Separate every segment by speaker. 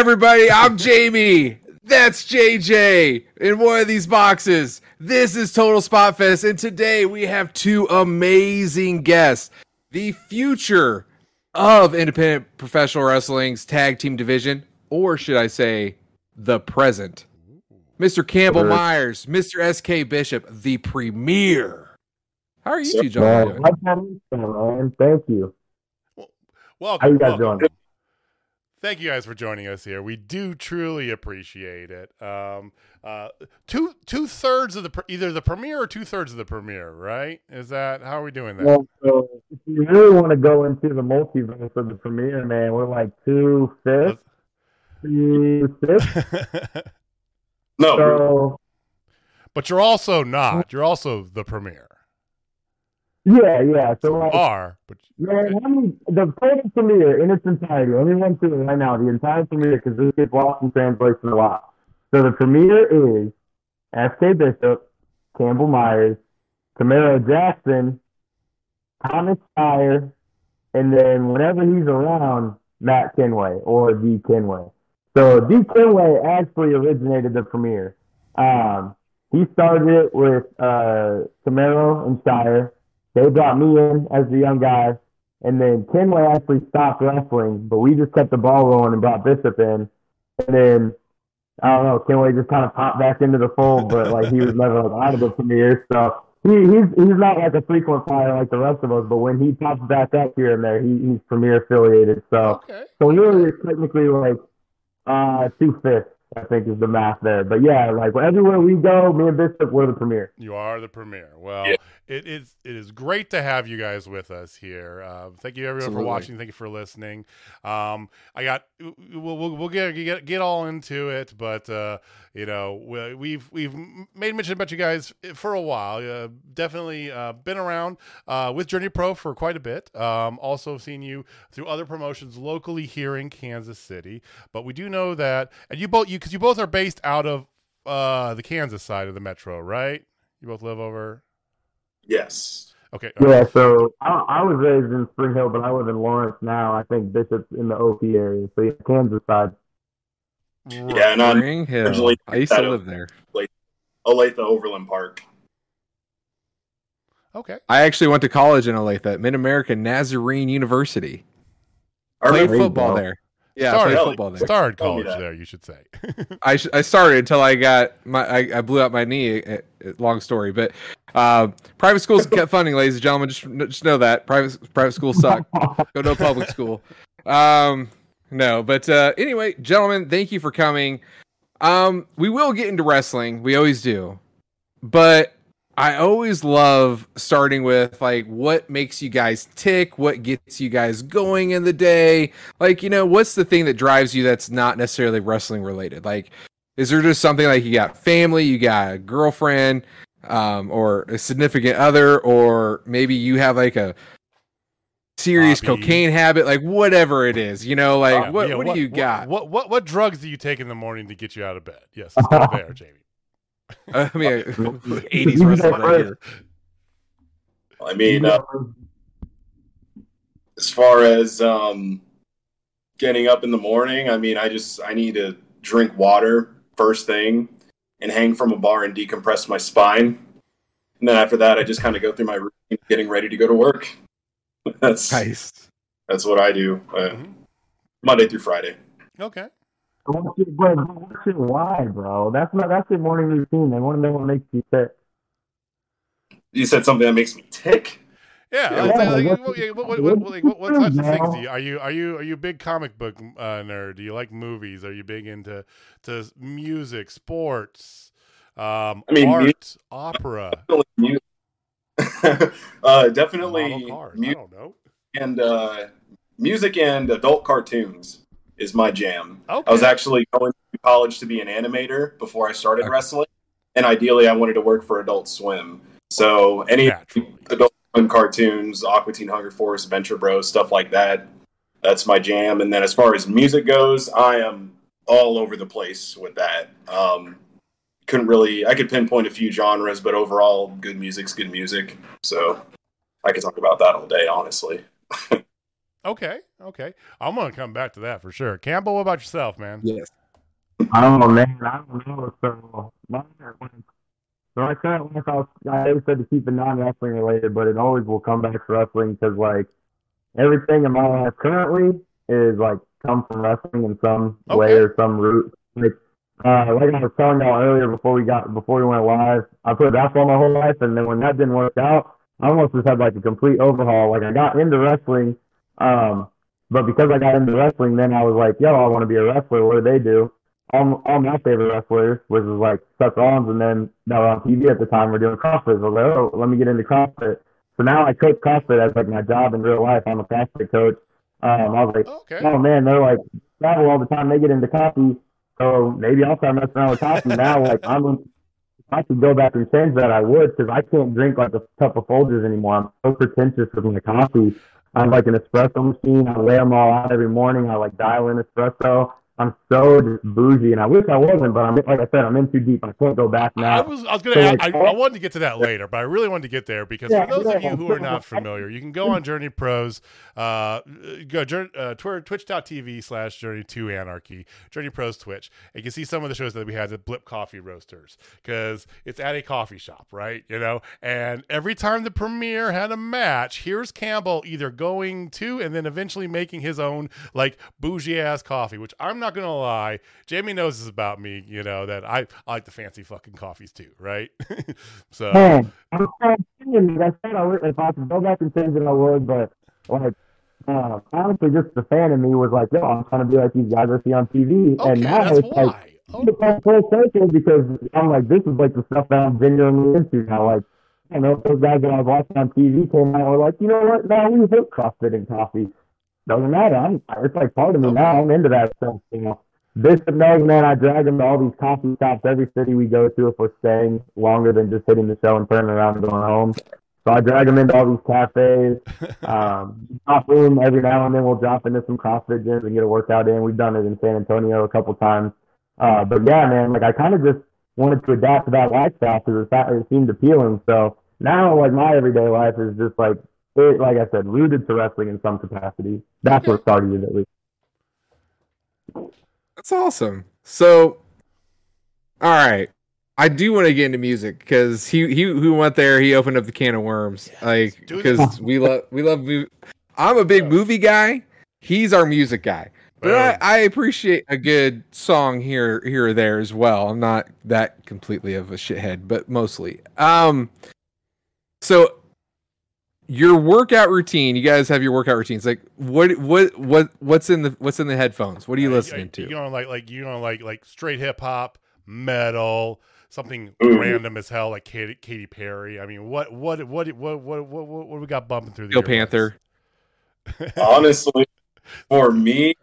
Speaker 1: everybody. I'm Jamie. That's JJ in one of these boxes. This is Total Spot Fest, and today we have two amazing guests. The future of independent professional wrestling's tag team division, or should I say, the present. Mr. Campbell
Speaker 2: Sure.
Speaker 1: Myers, Mr. SK Bishop, the premier. How are you two
Speaker 2: Man,
Speaker 1: gentlemen doing?
Speaker 2: like that intro, man. Thank you.
Speaker 3: Welcome.
Speaker 2: How you guys
Speaker 3: welcome.
Speaker 2: doing?
Speaker 3: Thank you guys for joining us here. We do truly appreciate it. Um, uh, two two thirds of the pre- either the premiere or two thirds of the premiere, right? Is that how are we doing that?
Speaker 2: Well, so if you really want to go into the multiverse of the premiere, man, we're like two fifths, two fifths.
Speaker 4: No,
Speaker 2: So
Speaker 3: but you're also not. You're also the premiere.
Speaker 2: Yeah, yeah. So like,
Speaker 3: are, but
Speaker 2: man, the total premiere in its entirety. Let me run through it right now. The entire premiere because this gets lost in translation a lot. So the premiere is S.K. Bishop, Campbell Myers, Camaro Jackson, Thomas Fire, and then whenever he's around, Matt Kenway or D. Kenway. So D. Kenway actually originated the premiere. Um, he started it with uh, Camaro and Shire. They brought me in as the young guy, and then Kenway actually stopped wrestling, but we just kept the ball rolling and brought Bishop in. And then I don't know, Kenway just kind of popped back into the fold, but like he was never like out of the premiere. So he, he's he's not like a frequent flyer like the rest of us, but when he pops back up here and there, he, he's premier affiliated. So
Speaker 3: okay.
Speaker 2: so really, it's technically like uh two fifths, I think, is the math there. But yeah, like everywhere we go, me and Bishop, we're the premiere.
Speaker 3: You are the premiere. Well,
Speaker 4: Yeah.
Speaker 3: It is it is great to have you guys with us here. Uh, thank you everyone
Speaker 1: Absolutely.
Speaker 3: for watching. Thank you for listening. Um, I got we'll, we'll, we'll get, get get all into it, but uh, you know we- we've we've made mention about you guys for a while. Uh, definitely uh, been around uh, with Journey Pro for quite a bit. Um, also seen you through other promotions locally here in Kansas City. But we do know that, and you both you because you both are based out of uh, the Kansas side of the metro, right? You both live over.
Speaker 4: Yes.
Speaker 3: Okay.
Speaker 2: Yeah, so I, I was raised in Spring Hill, but I live in Lawrence now. I think Bishop's in the OP area, so yeah, Kansas side.
Speaker 4: Yeah, and I'm
Speaker 1: Spring Hill.
Speaker 4: originally
Speaker 1: I used to live there.
Speaker 4: Olathe Overland Park.
Speaker 3: Okay.
Speaker 1: I actually went to college in Olathe at Mid American Nazarene University.
Speaker 4: I
Speaker 1: Played football there. Yeah, I
Speaker 3: Started-
Speaker 1: played football there.
Speaker 3: Started college there, you should say.
Speaker 1: I sh- I started until I got my I, I blew out my knee. uh, uh, long story, but uh, private schools kept funding, ladies and gentlemen. Just just know that private private schools suck. Go to a public school. Um, no, but uh, anyway, gentlemen, thank you for coming. Um, we will get into wrestling. We always do, but I always love starting with like what makes you guys tick, what gets you guys going in the day. Like, you know, what's the thing that drives you that's not necessarily wrestling related? Like, is there just something like you got family, you got a girlfriend, um, or a significant other, or maybe you have like a serious
Speaker 3: Hobby.
Speaker 1: cocaine habit, like whatever it is, you know, like
Speaker 3: Yeah,
Speaker 1: what
Speaker 3: yeah,
Speaker 1: what, do you got?
Speaker 3: What, what what drugs do you take in the morning to get you out of bed? Yes, let's go there, Jamie.
Speaker 1: I mean, eighties wrestling right here.
Speaker 4: I mean, uh, as far as um, getting up in the morning, I mean, I just I need to drink water first thing and hang from a bar and decompress my spine. And then after that, I just kind of go through my routine, getting ready to go to work. That's
Speaker 1: Nice.
Speaker 4: that's what I do uh,
Speaker 3: Mhm.
Speaker 4: Monday through Friday.
Speaker 3: Okay.
Speaker 2: What's your, bro, what's your why, bro? That's not that's your morning routine. I want to know what makes you tick.
Speaker 4: You said something that makes me tick.
Speaker 3: Yeah. What,
Speaker 2: the-
Speaker 3: what, what, what, like, what, what types of things do you, are you are you are you a big comic book uh, nerd? Do you like movies? Are you big into to music, sports, um,
Speaker 4: I mean, mu-
Speaker 3: art, opera,
Speaker 4: Definitely mu- uh, definitely
Speaker 3: model cars? I don't know.
Speaker 4: and uh, music and adult cartoons is my jam.
Speaker 3: Okay.
Speaker 4: I was actually going to college to be an animator before I started
Speaker 1: Okay.
Speaker 4: wrestling, and ideally, I wanted to work for Adult Swim. So any
Speaker 3: Naturally.
Speaker 4: Adult Swim cartoons, Aqua Teen Hunger Force, Venture Bros, stuff like that. That's my jam. And then as far as music goes, I am all over the place with that. Um, couldn't really, I could pinpoint a few genres, but overall, good music's good music. So I could talk about that all day, honestly.
Speaker 3: Okay, okay. I'm gonna come back to that for sure. Campbell, what about yourself, man?
Speaker 1: Yes.
Speaker 2: I don't know, man. I don't know. So, my- so I kind of like I, I always said to keep it non-wrestling related, but it always will come back to wrestling because like everything in my life currently is like come from wrestling in some way or some route. Like, uh, like I was telling y'all earlier before we got before we went live, I played basketball my whole life, and then when that didn't work out, I almost just had like a complete overhaul. Like I got into wrestling, um, but because I got into wrestling, then I was like, yo, I want to be a wrestler. What do they do? All, all my favorite wrestlers, which was like Seth Rollins, and then were on TV at the time, we're doing CrossFit. So I was like, oh, let me get into CrossFit. So now I coach CrossFit as like my job in real life. I'm a CrossFit coach. Um, I was like,
Speaker 3: Okay.
Speaker 2: oh man, they're like travel all the time. They get into coffee, so maybe I'll start messing around with coffee now. Like I'm, if I could go back and change that, I would, because I can't drink like a cup of Folgers anymore. I'm so pretentious with my coffee. I'm like an espresso machine. I lay them all out every morning. I like dial in espresso. I'm so just bougie, and I wish I wasn't, but I'm like I said, I'm in too deep. I can't go back now.
Speaker 3: I was I was gonna
Speaker 2: So, like,
Speaker 3: I, I wanted to get to that later, but I really wanted to get there because
Speaker 2: Yeah,
Speaker 3: for those of you who are not familiar, you can go on Journey Pros, uh, go uh, Twitter, twitch.tv slash Journey to Anarchy, Journey Pros Twitch. And you can see some of the shows that we had at Blip Coffee Roasters because it's at a coffee shop, right? You know, and every time the premiere had a match, here's Campbell either going to and then eventually making his own like bougie ass coffee, which I'm not gonna lie, Jamie knows this about me, you know, that I, I like the fancy fucking coffees too, right? so
Speaker 2: Man, I'm like I said, I would, if I could go back and change it, I would, but like, uh, honestly, just the fan in me was like, yo, I'm trying to be like these guys I see on TV,
Speaker 3: okay,
Speaker 2: and now it's like.
Speaker 3: why. Oh,
Speaker 2: like full circle because I'm like, this is like the stuff that I'm genuinely into now. Like, I don't know, if those guys that I watching on TV came out were like, you know what? Now we hit CrossFit and coffee. Doesn't matter. I'm, it's like part of me now. I'm into that stuff. You know, Bishop knows, man. I drag him to all these coffee shops every city we go to if we're staying longer than just hitting the show and turning around and going home. So I drag him into all these cafes. Um, room every now and then. We'll drop into some CrossFit gyms and get a workout in. We've done it in San Antonio a couple times. Uh, but yeah, man, like I kind of just wanted to adapt to that lifestyle because it, it seemed appealing. So now, like my everyday life is just like, it, like I said, rooted to wrestling in some capacity. That's what started it at least.
Speaker 1: That's awesome. So, all right, I do want to get into music because he he who went there, he opened up the can of worms. like because we love we love. Mov- I'm a big movie guy. He's our music guy. But I, I appreciate a good song here here or there as well. I'm not that completely of a shithead, but mostly. Um so your workout routine, you guys have your workout routines. Like what what what what's in the what's in the headphones? What are you
Speaker 3: Like,
Speaker 1: listening
Speaker 3: like,
Speaker 1: to?
Speaker 3: You know, like like you know, like like straight hip hop, metal, something
Speaker 4: Ooh.
Speaker 3: random as hell, like Katy, Katy Perry. I mean, what what what what what what what, what we got bumping through the
Speaker 1: Steel? Panther.
Speaker 4: Honestly, for me,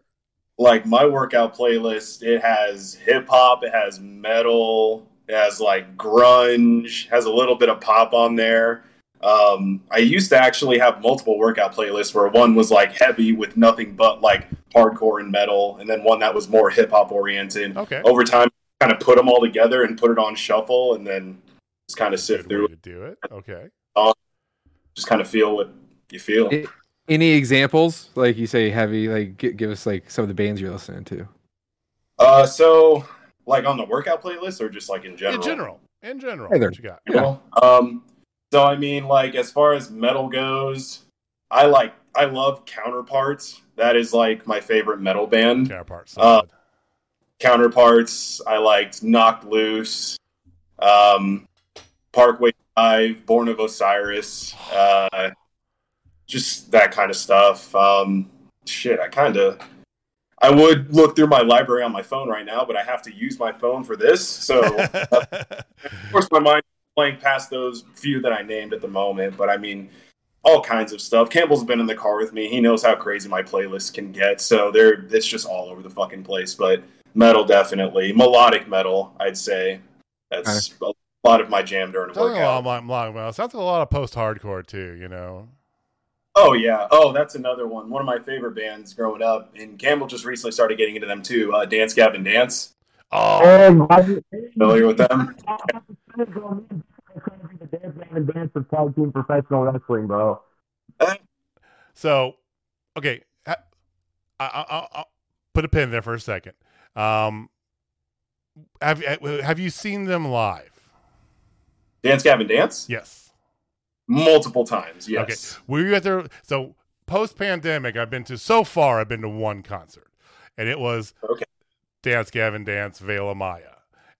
Speaker 4: like my workout playlist, it has hip hop, it has metal, it has like grunge, has a little bit of pop on there. Um, I used to actually have multiple workout playlists where one was like heavy with nothing but like hardcore and metal, and then one that was more hip hop oriented.
Speaker 3: Okay.
Speaker 4: Over time, kind of put them all together and put it on shuffle, and then just kind of sift through it,
Speaker 3: to do it. Okay.
Speaker 4: just kind of feel what you feel.
Speaker 1: It- Any examples? Like you say heavy, like gi- give us like some of the bands you're listening to.
Speaker 4: Uh, so like on the workout playlist or just like in general?
Speaker 3: In general. In general.
Speaker 1: Hey there.
Speaker 3: What you got?
Speaker 4: Well, um, so I mean, like as far as metal goes, I like I love Counterparts. That is like my favorite metal band.
Speaker 3: Counterparts.
Speaker 4: Uh, Counterparts. I liked Knocked Loose, um, Parkway Drive, Born of Osiris, uh, just that kind of stuff. Um, shit, I kind of. I would look through my library on my phone right now, but I have to use my phone for this. So, of course, my mind is blank past those few that I named at the moment. But I mean, all kinds of stuff. Campbell's been in the car with me. He knows how crazy my playlist can get. So there, it's just all over the fucking place. But metal, definitely melodic metal. I'd say that's a lot of my jam during a
Speaker 3: Sounds like a lot,
Speaker 4: workout.
Speaker 3: of- long, well, sounds like a lot of post-hardcore too. You know.
Speaker 4: Oh yeah. Oh, that's another one. One of my favorite bands growing up, and Campbell just recently started getting into them too. Uh, Dance Gavin Dance.
Speaker 3: Oh,
Speaker 2: And I,
Speaker 4: Familiar with them?
Speaker 2: the dance man and dance of tag team professional wrestling, bro.
Speaker 3: so okay, I, I, I, I'll put a pin there for a second. Um, have have you seen them live?
Speaker 4: Dance Gavin Dance?
Speaker 3: Yes.
Speaker 4: Multiple times, yes.
Speaker 3: Okay. Were you at their so post pandemic? I've been to so far. I've been to one concert, and it was
Speaker 4: Okay.
Speaker 3: Dance Gavin Dance Veil of Maya,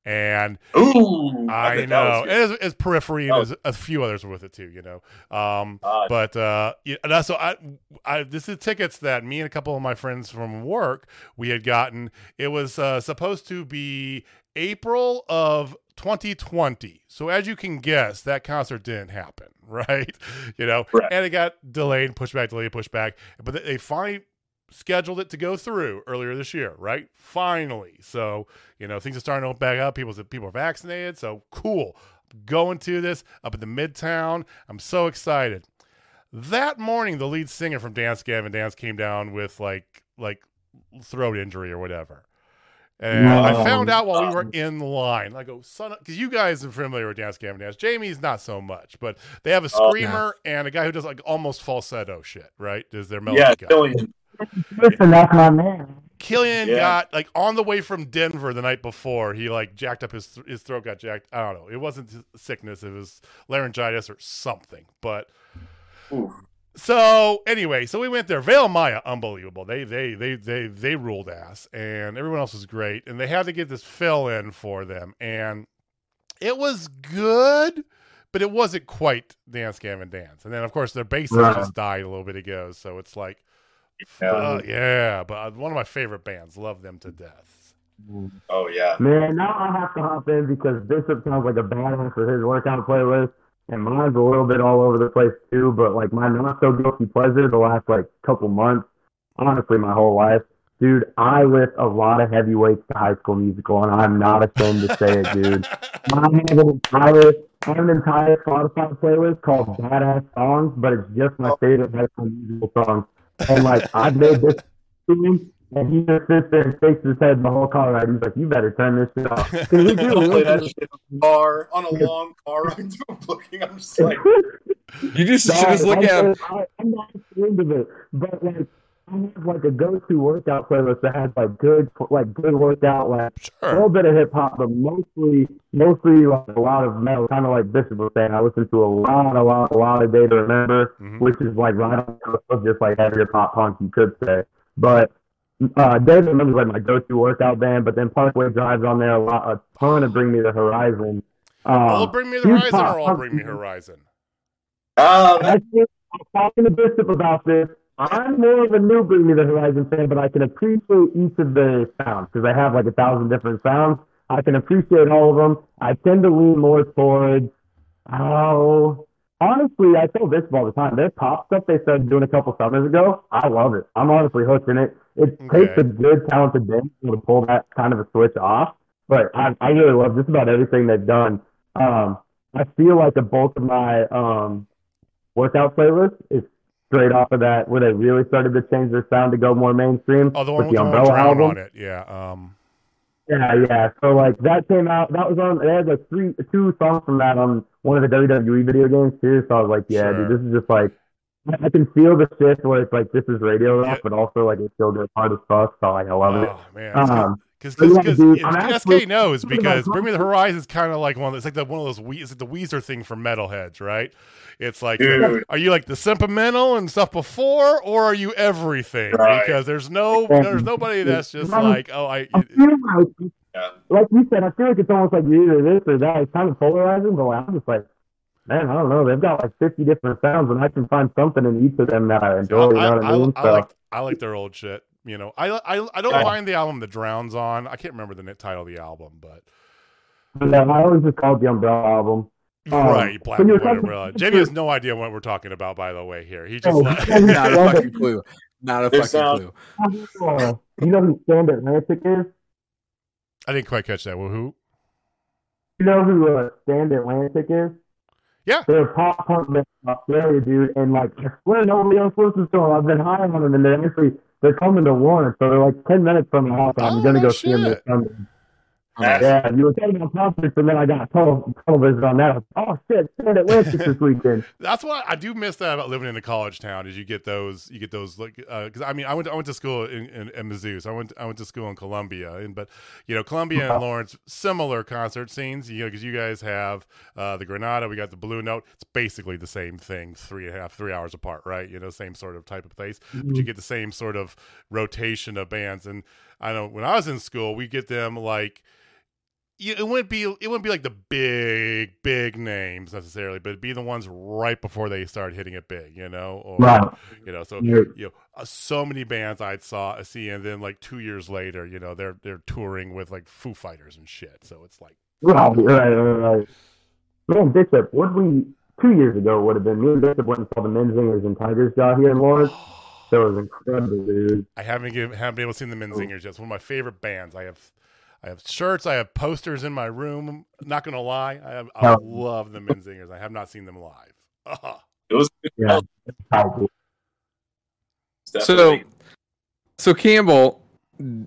Speaker 3: and
Speaker 4: Ooh,
Speaker 3: I know
Speaker 4: was good.
Speaker 3: as, as periphery and as a few others were with it too. You know, um,
Speaker 4: Uh,
Speaker 3: but uh, and also I, I this is tickets that me and a couple of my friends from work we had gotten. It was uh, supposed to be April of 2020. So as you can guess, that concert didn't happen, right? You know,
Speaker 4: Right.
Speaker 3: and it got delayed, pushed back, delayed, pushed back. But they finally scheduled it to go through earlier this year, right? Finally. So, you know, things are starting to open back up. People people are vaccinated. So cool. Going to this up at the Midtown. I'm so excited. That morning, the lead singer from Dance Gavin Dance came down with like like throat injury or whatever. And I found out while we were um, in line. I go, son, because you guys are familiar with Dance Gavin Dance. Jamie's not so much, but they have a
Speaker 4: Oh,
Speaker 3: screamer and a guy who does like almost falsetto shit, right? Is their melody
Speaker 4: yeah,
Speaker 3: guy.
Speaker 4: Tilian.
Speaker 2: Listen, that's my man.
Speaker 3: Tilian
Speaker 4: Yeah.
Speaker 3: got like on the way from Denver the night before. He like jacked up his his throat got jacked. I don't know. It wasn't sickness. It was laryngitis or something. But
Speaker 4: Ooh.
Speaker 3: So anyway, so we went there. Veil Maya, unbelievable. They they they they they ruled ass, and everyone else was great. And they had to get this fill in for them, and it was good, but it wasn't quite Dance Gavin Dance. And then of course their bassist
Speaker 2: Right.
Speaker 3: just died a little bit ago, so it's like,
Speaker 4: Yeah.
Speaker 3: uh, yeah. But uh, one of my favorite bands, love them to death.
Speaker 4: Oh yeah.
Speaker 2: Man, now I have to hop in because Bishop sounds like a badass for his workout playlist, and mine's a little bit all over the place too. But like my not so guilty pleasure the last like couple months, honestly, my whole life, dude, I lift a lot of heavy weights to High School Musical, and I'm not ashamed to say it, dude. I have an entire, I have an entire Spotify playlist called Badass Songs, but it's just my oh. favorite High School Musical songs. And like I've made this and he just sits there and shakes his head the whole car ride. He's like, "You better turn this shit off." 'Cause we do
Speaker 4: play that shit in a car on a long car ride to a booking. I'm just like,
Speaker 1: You just should just look at
Speaker 2: I'm, I, I'm not ashamed of it, but like I have like a go-to workout playlist that has like good, like good workout, like a little bit of hip hop, but mostly, mostly like a lot of metal. Kind of like Bishop was saying, I listen to a lot, a lot, a lot of Day to Remember,
Speaker 3: Mhm.
Speaker 2: which is like right on the cusp of just like heavier pop punk, you could say. But uh, Day to Remember is like my go-to workout band. But then Parkway Drive's on there a lot, a ton of Bring Me the Horizon. Um,
Speaker 3: all Bring Me the Horizon
Speaker 2: pop
Speaker 3: or all Bring Me Horizon?
Speaker 4: that,
Speaker 2: I think I'm talking to Bishop about this. I'm more of a new Bring Me the Horizon fan, but I can appreciate each of the sounds because I have like a thousand different sounds. I can appreciate all of them. I tend to lean more towards, oh, honestly, I tell this all the time. Their pop stuff they started doing a couple summers ago, I love it. I'm honestly hooked in it. It
Speaker 3: Okay.
Speaker 2: takes a good, talented band to pull that kind of a switch off, but I, I really love just about everything they've done. Um, I feel like the bulk of my um, workout playlist is straight off of that, where they really started to change their sound to go more mainstream
Speaker 3: Oh, the one
Speaker 2: with
Speaker 3: with
Speaker 2: the
Speaker 3: the
Speaker 2: Umbrella album.
Speaker 3: on it. Yeah. Um.
Speaker 2: Yeah, yeah. So like that came out. That was on. They had like three, two songs from that on one of the WWE video games too. So I was like, yeah,
Speaker 3: Sure.
Speaker 2: dude, this is just like I can feel the shift where it's like this is radio rock,
Speaker 3: Yeah.
Speaker 2: but also like it's still good hard as fuck. So like I love it.
Speaker 3: Oh man.
Speaker 2: Um,
Speaker 3: Because
Speaker 2: but yeah,
Speaker 3: because
Speaker 2: I'm
Speaker 3: SK knows because Bring Me the Horizon is kind of like one it's like the one of those we it's like the Weezer thing for metalheads, right? It's like
Speaker 4: Dude.
Speaker 3: are you like the sentimental and stuff before, or are you everything?
Speaker 4: Right.
Speaker 3: Because there's no there's nobody that's just
Speaker 2: Um,
Speaker 3: like oh I
Speaker 2: I feel like,
Speaker 4: yeah.
Speaker 2: like you said, I feel like it's almost like you're either this or that. It's kind of polarizing, but like, I'm just like, man, I don't know. They've got like 50 different sounds, and I can find something in each of them that I enjoy. You
Speaker 3: I,
Speaker 2: know what I
Speaker 3: I,
Speaker 2: mean?
Speaker 3: I
Speaker 2: So-
Speaker 3: like I like their old shit. You know, I I, I don't
Speaker 4: Yeah.
Speaker 3: mind the album The Drowns on. I can't remember the title of the album, but
Speaker 2: Yeah, I always just called the Umbrella album. Um,
Speaker 3: right, Black
Speaker 2: when
Speaker 3: and
Speaker 2: you're
Speaker 3: White
Speaker 2: talking-
Speaker 3: Umbrella. Jamie has no idea what we're talking about. By the way, here he just
Speaker 2: Oh,
Speaker 3: like,
Speaker 1: Not a fucking clue. Not a
Speaker 4: Their
Speaker 1: fucking
Speaker 4: sound-
Speaker 1: clue.
Speaker 2: Uh, you know who Stand Atlantic is?
Speaker 3: I didn't quite catch that. Well, who?
Speaker 2: You know who uh, Stand Atlantic is?
Speaker 3: Yeah.
Speaker 2: They're pop punk from dude. And like, I swear nobody else listens to them. I've been high on them, and they're actually they're coming to Warren, so they're like ten minutes from the house. I'm
Speaker 3: Oh,
Speaker 2: gonna
Speaker 3: no
Speaker 2: go see them this. Sunday. Yeah, you were talking about concerts, and then I got visit on that. Oh shit, Stand Atlantic this weekend.
Speaker 3: That's what I do miss that about living in a college town. Is you get those, you get those like because I mean I went to, I went to school in, in, in Mizzou, so I went I went to school in Columbia, and but you know Columbia and Lawrence similar concert scenes. You know because you guys have uh, the Granada, we got the Blue Note. It's basically the same thing, three and a half, three hours apart, right? You know, same sort of type of place, but you get the same sort of rotation of bands. And I know when I was in school, we get them like you, it wouldn't be it wouldn't be like the big big names necessarily, but it'd be the ones right before they start hitting it big, you know, or
Speaker 2: Right.
Speaker 3: you know, so
Speaker 2: Yeah.
Speaker 3: you know, uh, so many bands I'd saw I see, and then like two years later, you know, they're they're touring with like Foo Fighters and shit. So it's like,
Speaker 2: Right, right, right, right. Man, Bishop, what we two years ago would have been me and Bishop went and saw the Menzingers and Tigers out here in Lawrence. That was incredible, dude.
Speaker 3: I haven't give, haven't been able to see the Menzingers yet. It's one of my favorite bands. I have I have shirts, I have posters in my room. Not gonna lie, I have, I love the Menzingers. I have not seen them live. Ah.
Speaker 4: It was
Speaker 2: Yeah,
Speaker 1: So, so Campbell,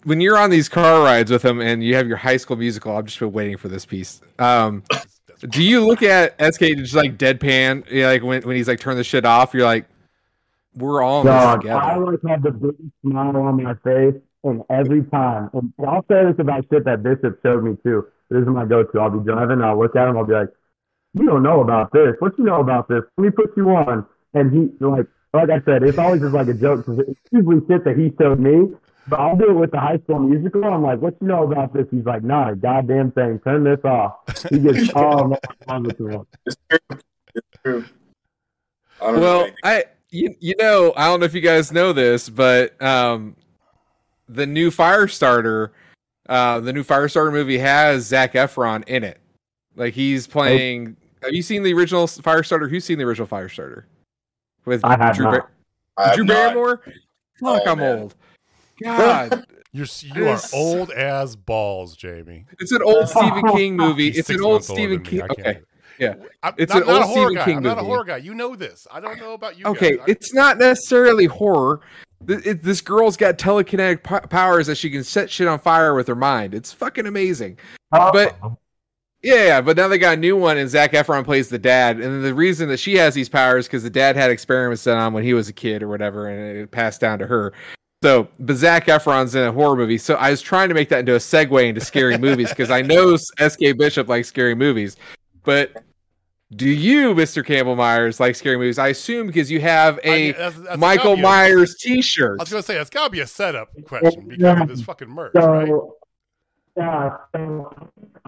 Speaker 1: when you're on these car rides with him and you have your high school musical, I've just been waiting for this piece. Um,
Speaker 3: That's- that's
Speaker 1: do you look at SK just like deadpan? Yeah, like when, when he's like turn the shit off, you're like, we're all in this
Speaker 2: Dog,
Speaker 1: together.
Speaker 2: I like had the biggest smile on my face, and every time, and I'll say this about shit that Bishop showed me too. This is my go-to. I'll be driving, I'll look at him, I'll be like, "You don't know about this. What you know about this? Let me put you on." And he, like, like I said, it's always just like a joke because it's usually shit that he showed me. But I'll do it with the high school musical. I'm like, "What you know about this?" He's like, "Not a goddamn thing. Turn this off." He gets all my with him.
Speaker 4: It's true. It's true. I don't know
Speaker 1: well,
Speaker 4: anything.
Speaker 1: I you, you know, I don't know if you guys know this, but um, the new Firestarter, uh, the new Firestarter movie has Zac Efron in it. Like he's playing. Have you seen the original Firestarter? Who's seen the original Firestarter? With
Speaker 2: I have
Speaker 1: Drew,
Speaker 2: not.
Speaker 1: Bar-
Speaker 4: I have
Speaker 1: Drew
Speaker 4: not.
Speaker 1: Barrymore. Fuck,
Speaker 4: Oh,
Speaker 1: I'm
Speaker 4: man.
Speaker 1: old. God,
Speaker 3: You're you are old as balls, Jamie.
Speaker 1: it's an old Stephen King movie.
Speaker 3: He's
Speaker 1: It's an old Stephen. King. Okay. Yeah.
Speaker 3: I'm,
Speaker 1: It's
Speaker 3: I'm
Speaker 1: an
Speaker 3: not
Speaker 1: old
Speaker 3: a
Speaker 1: Stephen
Speaker 3: guy.
Speaker 1: King
Speaker 3: I'm not a horror guy. You know this. I don't know about you.
Speaker 1: Okay,
Speaker 3: guys.
Speaker 1: It's not necessarily horror. Th- it- This girl's got telekinetic po- powers that she can set shit on fire with her mind. It's fucking amazing. Oh. But- Yeah, yeah, but now they got a new one, and Zac Efron plays the dad. And the reason that she has these powers because the dad had experiments done on when he was a kid or whatever, and it passed down to her. So, but Zac Efron's in a horror movie. So I was trying to make that into a segue into scary movies because I know SK Bishop likes scary movies. But do you, Mr. Campbell Myers, like scary movies? I assume because you have
Speaker 3: I
Speaker 1: a
Speaker 3: mean, that's- that's
Speaker 1: Michael
Speaker 3: a-
Speaker 1: Myers T-shirt.
Speaker 3: I was gonna say that's gotta be a setup question because
Speaker 2: Yeah.
Speaker 3: of this fucking merch,
Speaker 2: So,
Speaker 3: right?
Speaker 2: yeah, so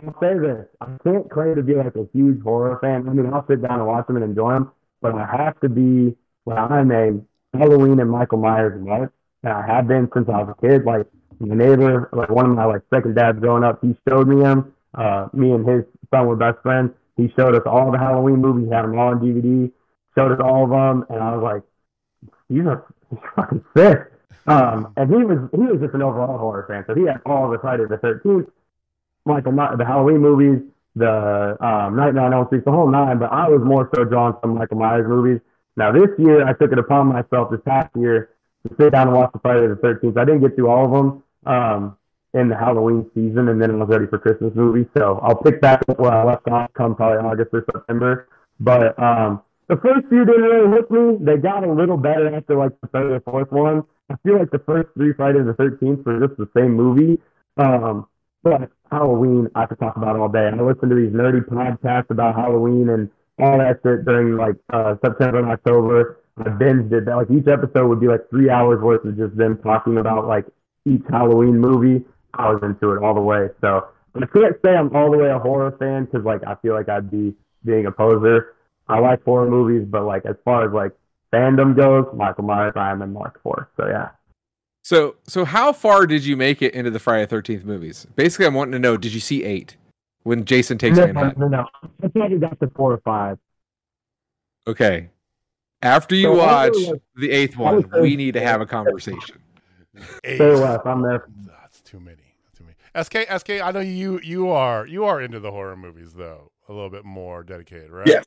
Speaker 2: I'll say this. I can't claim to be like a huge horror fan. I mean, I'll sit down and watch them and enjoy them, but I have to be, well, I'm a Halloween and Michael Myers nut, and I have been since I was a kid. Like, my neighbor, like one of my like second dads growing up, he showed me him. Uh, me and his son were best friends. He showed us all the Halloween movies, had them all on DVD, showed us all of them, and I was like, these are are fucking sick. Um, and he was he was just an overall horror fan, so he had all the Friday the Thirteenth, Michael the Halloween movies, the um, Nightmare on Elm Street, the whole nine. But I was more so drawn to Michael Myers movies. Now this year, I took it upon myself this past year to sit down and watch the Friday the Thirteenth. I didn't get through all of them um, in the Halloween season, and then I was ready for Christmas movies. So I'll pick back up where I left off, come probably August or September. But um, the first few didn't really hook me. They got a little better after like the third or fourth one. I feel like the first three Friday the Thirteenth were just the same movie. Um, but Halloween, I could talk about all day. I listen to these nerdy podcasts about Halloween and all that shit during like uh, September and October. I binged it. Like each episode would be like three hours worth of just them talking about like each Halloween movie. I was into it all the way. So I can't say I'm all the way a horror fan because like I feel like I'd be being a poser. I like horror movies, but like as far as like fandom goes, Michael Myers, I am in Mark for. So yeah.
Speaker 1: So, so how far did you make it into the Friday Thirteenth movies? Basically, I'm wanting to know: Did you see eight when Jason takes
Speaker 2: no,
Speaker 1: Manhattan?
Speaker 2: no, no. I probably got to four or five.
Speaker 1: Okay. After you
Speaker 2: So,
Speaker 1: watch
Speaker 2: would say-
Speaker 1: the eighth one, we need to have a conversation.
Speaker 3: Eight.
Speaker 2: Say less. I'm there.
Speaker 3: That's too many. SK, SK. I know you. You are. You are into the horror movies though. A little bit more dedicated, right?
Speaker 4: Yeah.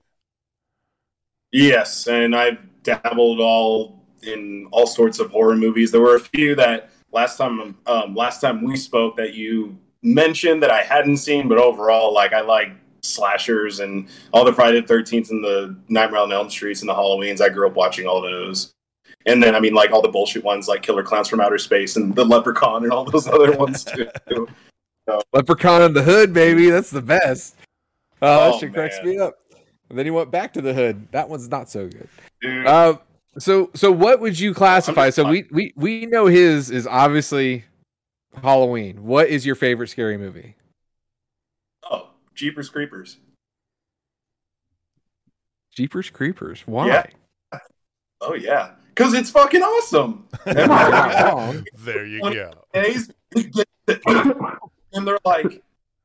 Speaker 4: Yes, and I've dabbled all in all sorts of horror movies. There were a few that last time um, last time we spoke that you mentioned that I hadn't seen, but overall, like I like slashers and all the Friday the Thirteenth and the Nightmare on Elm Streets and the Halloweens. I grew up watching all those. And then I mean, like all the bullshit ones, like Killer Clowns from Outer Space and the Leprechaun and all those other ones too.
Speaker 1: Leprechaun in the Hood, baby. That's the best. Oh,
Speaker 4: Oh,
Speaker 1: that shit cracks me up. And then he went back to the Hood. That one's not so good. Uh, so so what would you classify? So we we we know his is obviously Halloween. What is your favorite scary movie?
Speaker 4: oh, Jeepers Creepers.
Speaker 1: Jeepers Creepers. Why?
Speaker 4: Yeah. Oh yeah, because it's fucking awesome.
Speaker 1: You're not wrong.
Speaker 3: there you go.
Speaker 4: days get to- and they're like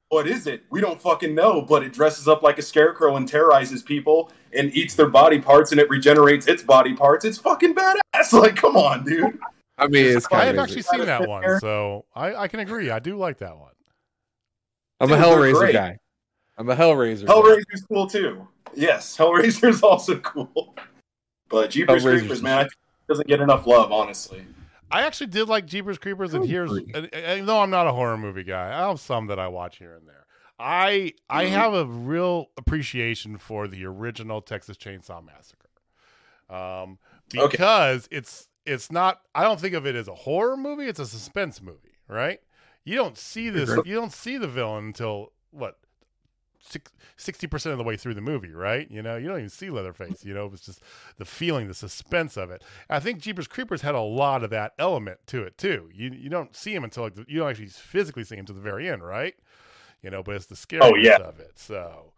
Speaker 4: what is it we don't fucking know but it dresses up like a scarecrow and terrorizes people and eats their body parts and it regenerates its body parts it's fucking badass like come on dude
Speaker 1: I mean, it's
Speaker 3: I have
Speaker 1: of.
Speaker 3: actually seen that one, so I, I can agree. I do like that one.
Speaker 1: I'm a
Speaker 4: Dude, they're
Speaker 1: Hellraiser guy. I'm a Hellraiser. guy.
Speaker 4: hellraiser's cool too yes hellraiser's also cool but jeepers
Speaker 1: Hellraiser's
Speaker 4: creepers man I think it doesn't get enough love honestly
Speaker 3: I actually did like Jeepers Creepers, and here's
Speaker 1: agree.
Speaker 3: and, and even I'm not a horror movie guy, I have some that I watch here and there. I I
Speaker 4: Mhm.
Speaker 3: have a real appreciation for the original Texas Chainsaw Massacre, um,
Speaker 4: Okay.
Speaker 3: because it's it's not. I don't think of it as a horror movie; it's a suspense movie, right? You don't see this. You don't see the villain until what sixty percent of the way through the movie, right? You know, you don't even see Leatherface. You know, it's just the feeling, the suspense of it. I think Jeepers Creepers had a lot of that element to it too. You you don't see him until like the, you don't actually physically see him to the very end, right? You know, but it's the scariness
Speaker 4: Oh, yeah.
Speaker 3: of it. So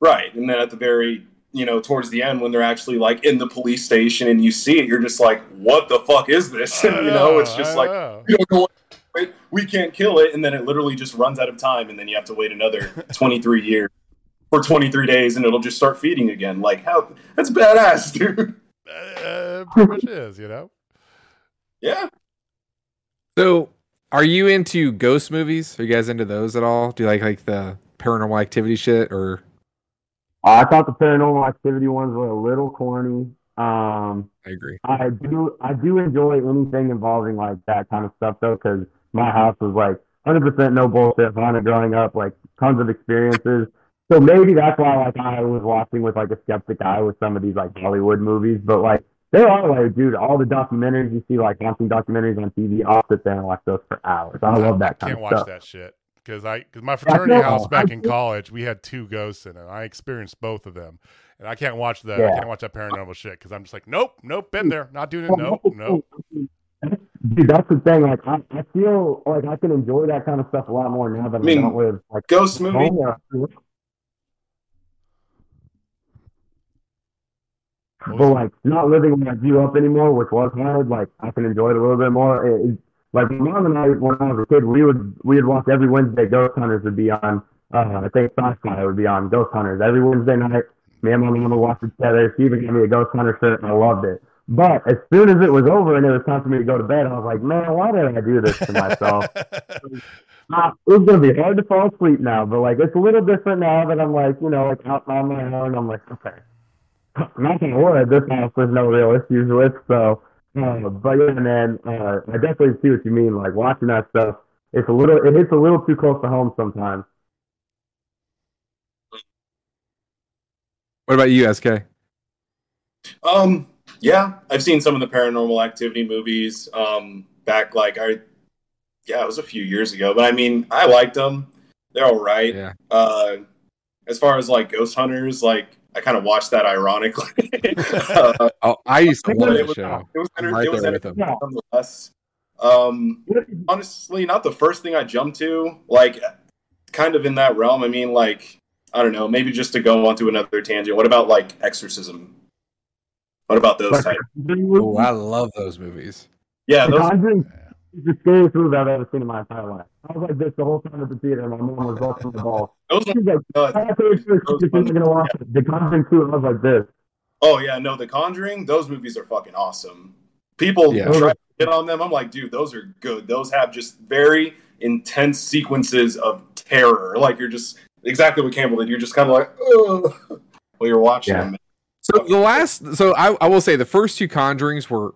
Speaker 4: right and then at the very you know towards the end when they're actually like in the police station and you see it you're just like what the fuck is this and you know it's just
Speaker 3: I
Speaker 4: like
Speaker 3: know.
Speaker 4: we don't know what it- we can't kill it and then it literally just runs out of time and then you have to wait another 23 years for 23 days and it'll just start feeding again like how that's badass dude
Speaker 3: Uh, pretty much is, you know.
Speaker 4: yeah
Speaker 1: So, are you into ghost movies? Are you guys into those at all? Do you like like the paranormal activity shit or?
Speaker 2: I thought the paranormal activity ones were a little corny. Um,
Speaker 1: I agree.
Speaker 2: I do I do enjoy anything involving like that kind of stuff though, because my mm-hmm. house was like 100% no bullshit haunted growing up, like tons of experiences. So maybe that's why like I was watching with like a skeptic eye with some of these like Hollywood movies, but like they are like dude, all the documentaries you see like haunting documentaries on TV, I'll sit there and watch those for hours. I love that kind
Speaker 3: Can't
Speaker 2: of
Speaker 3: watch
Speaker 2: stuff.
Speaker 3: that shit because I because my fraternity house back in college we had two ghosts in it. I experienced both of them, and I can't watch that. I can't watch that paranormal shit because I'm just like, nope, nope, been mm. there, not doing it. Nope, nope.
Speaker 2: Dude, that's the thing. Like, I, I feel like I can enjoy that kind of stuff a lot more now that I,
Speaker 4: mean,
Speaker 2: don't live like
Speaker 4: ghost movie
Speaker 2: But like not living where I grew up anymore, which was hard. Like I can enjoy it a little bit more. It, it- like my mom and I, when I was a kid, we would we would watch every Wednesday. Ghost Hunters would be on. Uh, I think Sci-Fi would be on Ghost Hunters every Wednesday night. Me and my mom would watch it together. She even gave me a Ghost Hunter shirt, and I loved it. But as soon as it was over and it was time for me to go to bed, I was like, man, why did I do this to myself? Uh, it's gonna be hard to fall asleep now, but like it's a little different now that I'm like, you know, like out on my own. I'm like, okay, knocking on wood, this house there's no real issues with. So, uh, but yeah, man, uh, I definitely see what you mean. Like watching that stuff, it's a little, it hits a little too close to home sometimes.
Speaker 1: What about you, SK?
Speaker 4: Um, yeah, I've seen some of the paranormal activity movies. Um, back like I, yeah, it was a few years ago, but I mean, I liked them. They're all right.
Speaker 1: Yeah.
Speaker 4: Uh, as far as like Ghost Hunters, like I kind of watched that ironically. uh,
Speaker 1: Oh, I used to love
Speaker 4: it
Speaker 1: that show.
Speaker 4: it was,
Speaker 1: I'm
Speaker 4: enter-
Speaker 1: right
Speaker 4: it was
Speaker 1: there with them.
Speaker 2: Yeah.
Speaker 4: nonetheless. Um, honestly, not the first thing I jumped to. Like, kind of in that realm. I mean, like, I don't know. Maybe just to go onto another tangent. What about like Exorcism? What about those
Speaker 2: Like,
Speaker 4: types?
Speaker 1: Oh, I love those movies.
Speaker 4: Yeah,
Speaker 2: The
Speaker 4: those.
Speaker 2: Conjuring is the scariest movie I've ever seen in my entire life. I was like this the whole time at the theater, and my mom was busting the ball.
Speaker 4: those
Speaker 2: She's like,
Speaker 4: uh,
Speaker 2: I thought you were gonna watch it. The Conjuring 2, I was like this.
Speaker 4: oh yeah, no, The Conjuring. Those movies are fucking awesome. People
Speaker 1: Yeah.
Speaker 4: try to get on them. I'm like, dude, those are good. Those have just very intense sequences of terror. Like you're just exactly what Campbell did. You're just kind of like, oh, while you're watching
Speaker 2: Yeah.
Speaker 4: them.
Speaker 1: So the last, so I, I will say the first two Conjurings were